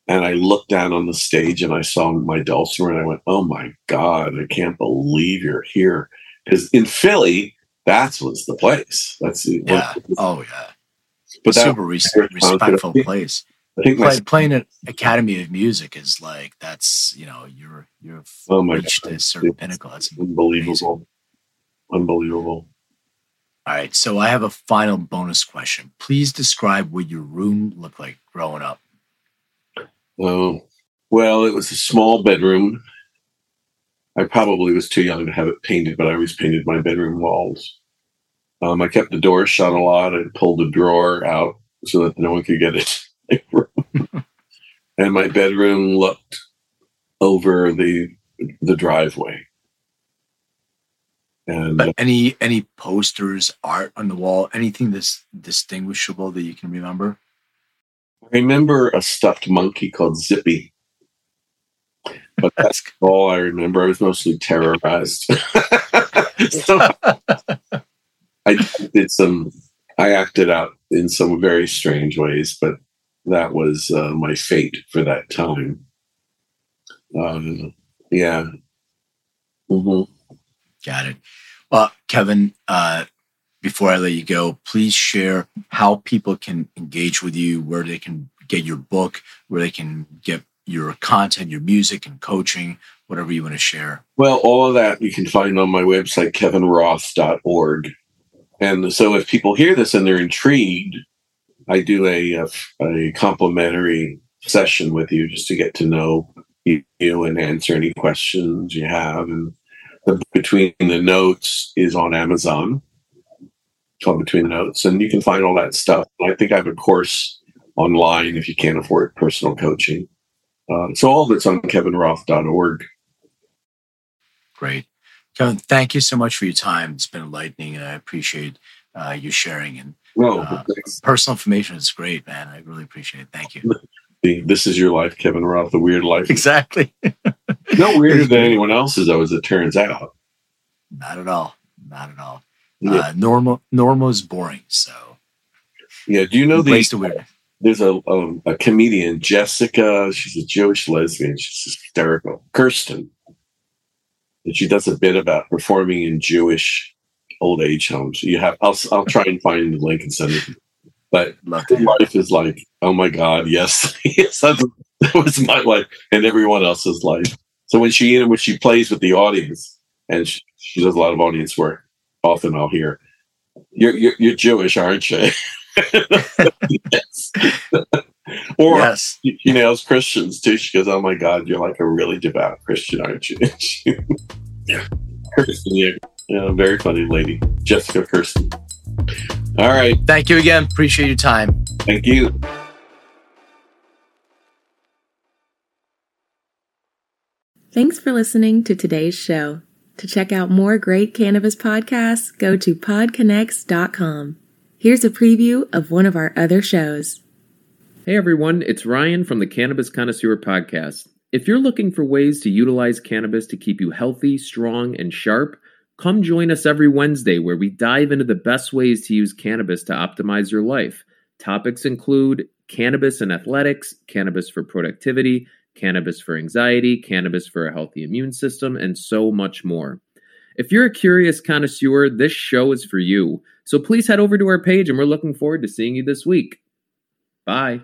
and I looked down on the stage and I saw my dulcimer and I went, "Oh my god, I can't believe you're here!" Because in Philly, that's was the place. That's yeah. oh yeah. But super res- respectful place. I think Play, playing at Academy of Music is like that's you know you're you've oh reached God. a certain it's pinnacle. That's unbelievable, amazing. unbelievable. All right, so I have a final bonus question. Please describe what your room looked like growing up. Oh, well, it was a small bedroom. I probably was too young to have it painted, but I always painted my bedroom walls. Um, I kept the door shut a lot. I pulled the drawer out so that no one could get it. and my bedroom looked over the the driveway. And but uh, any any posters, art on the wall, anything that's distinguishable that you can remember? I remember a stuffed monkey called Zippy. But that's all I remember. I was mostly terrorized. so I did some, I acted out in some very strange ways, but that was uh, my fate for that time. Um, yeah. Mm-hmm. Got it. Well, Kevin, uh, before I let you go, please share how people can engage with you, where they can get your book, where they can get your content, your music, and coaching, whatever you want to share. Well, all of that you can find on my website, kevinroth.org. And so if people hear this and they're intrigued, I do a, a, complimentary session with you just to get to know you and answer any questions you have. And the between the notes is on Amazon. Called Between the Notes, and you can find all that stuff. I think I have a course online if you can't afford personal coaching. Uh, so all that's on kevinroth.org. Great. Kevin, thank you so much for your time. It's been enlightening, and I appreciate uh, you sharing. And uh, personal information is great, man. I really appreciate it. Thank you. This is your life, Kevin Roth, the weird life. Exactly. no weirder than anyone else's, though, as it turns out. Not at all. Not at all. Yeah. Uh, normal, normal is boring. So, yeah. Do you know the? Place to wear there's a um, a comedian, Jessica. She's a Jewish lesbian. She's hysterical. Kirson and she does a bit about performing in Jewish old age homes. You have, I'll, I'll try and find the link and send it. But life is like, oh my God, yes, yes, that was my life and everyone else's life. So when she when she plays with the audience, and she, she does a lot of audience work, often I'll hear, "You're you're, you're Jewish, aren't you?" yes. or yes. she nails Christians too. She goes, "Oh my God, you're like a really devout Christian, aren't you?" yeah, yeah, yeah, very funny lady, Jessica Kirson. All right, thank you again. Appreciate your time. Thank you. Thanks for listening to today's show. To check out more great cannabis podcasts, go to podconx.com. Here's a preview of one of our other shows. Hey everyone, it's Ryan from the Cannabis Connoisseur Podcast. If you're looking for ways to utilize cannabis to keep you healthy, strong, and sharp, come join us every Wednesday where we dive into the best ways to use cannabis to optimize your life. Topics include cannabis and athletics, cannabis for productivity, cannabis for anxiety, cannabis for a healthy immune system, and so much more. If you're a curious connoisseur, this show is for you. So please head over to our page and we're looking forward to seeing you this week. Bye.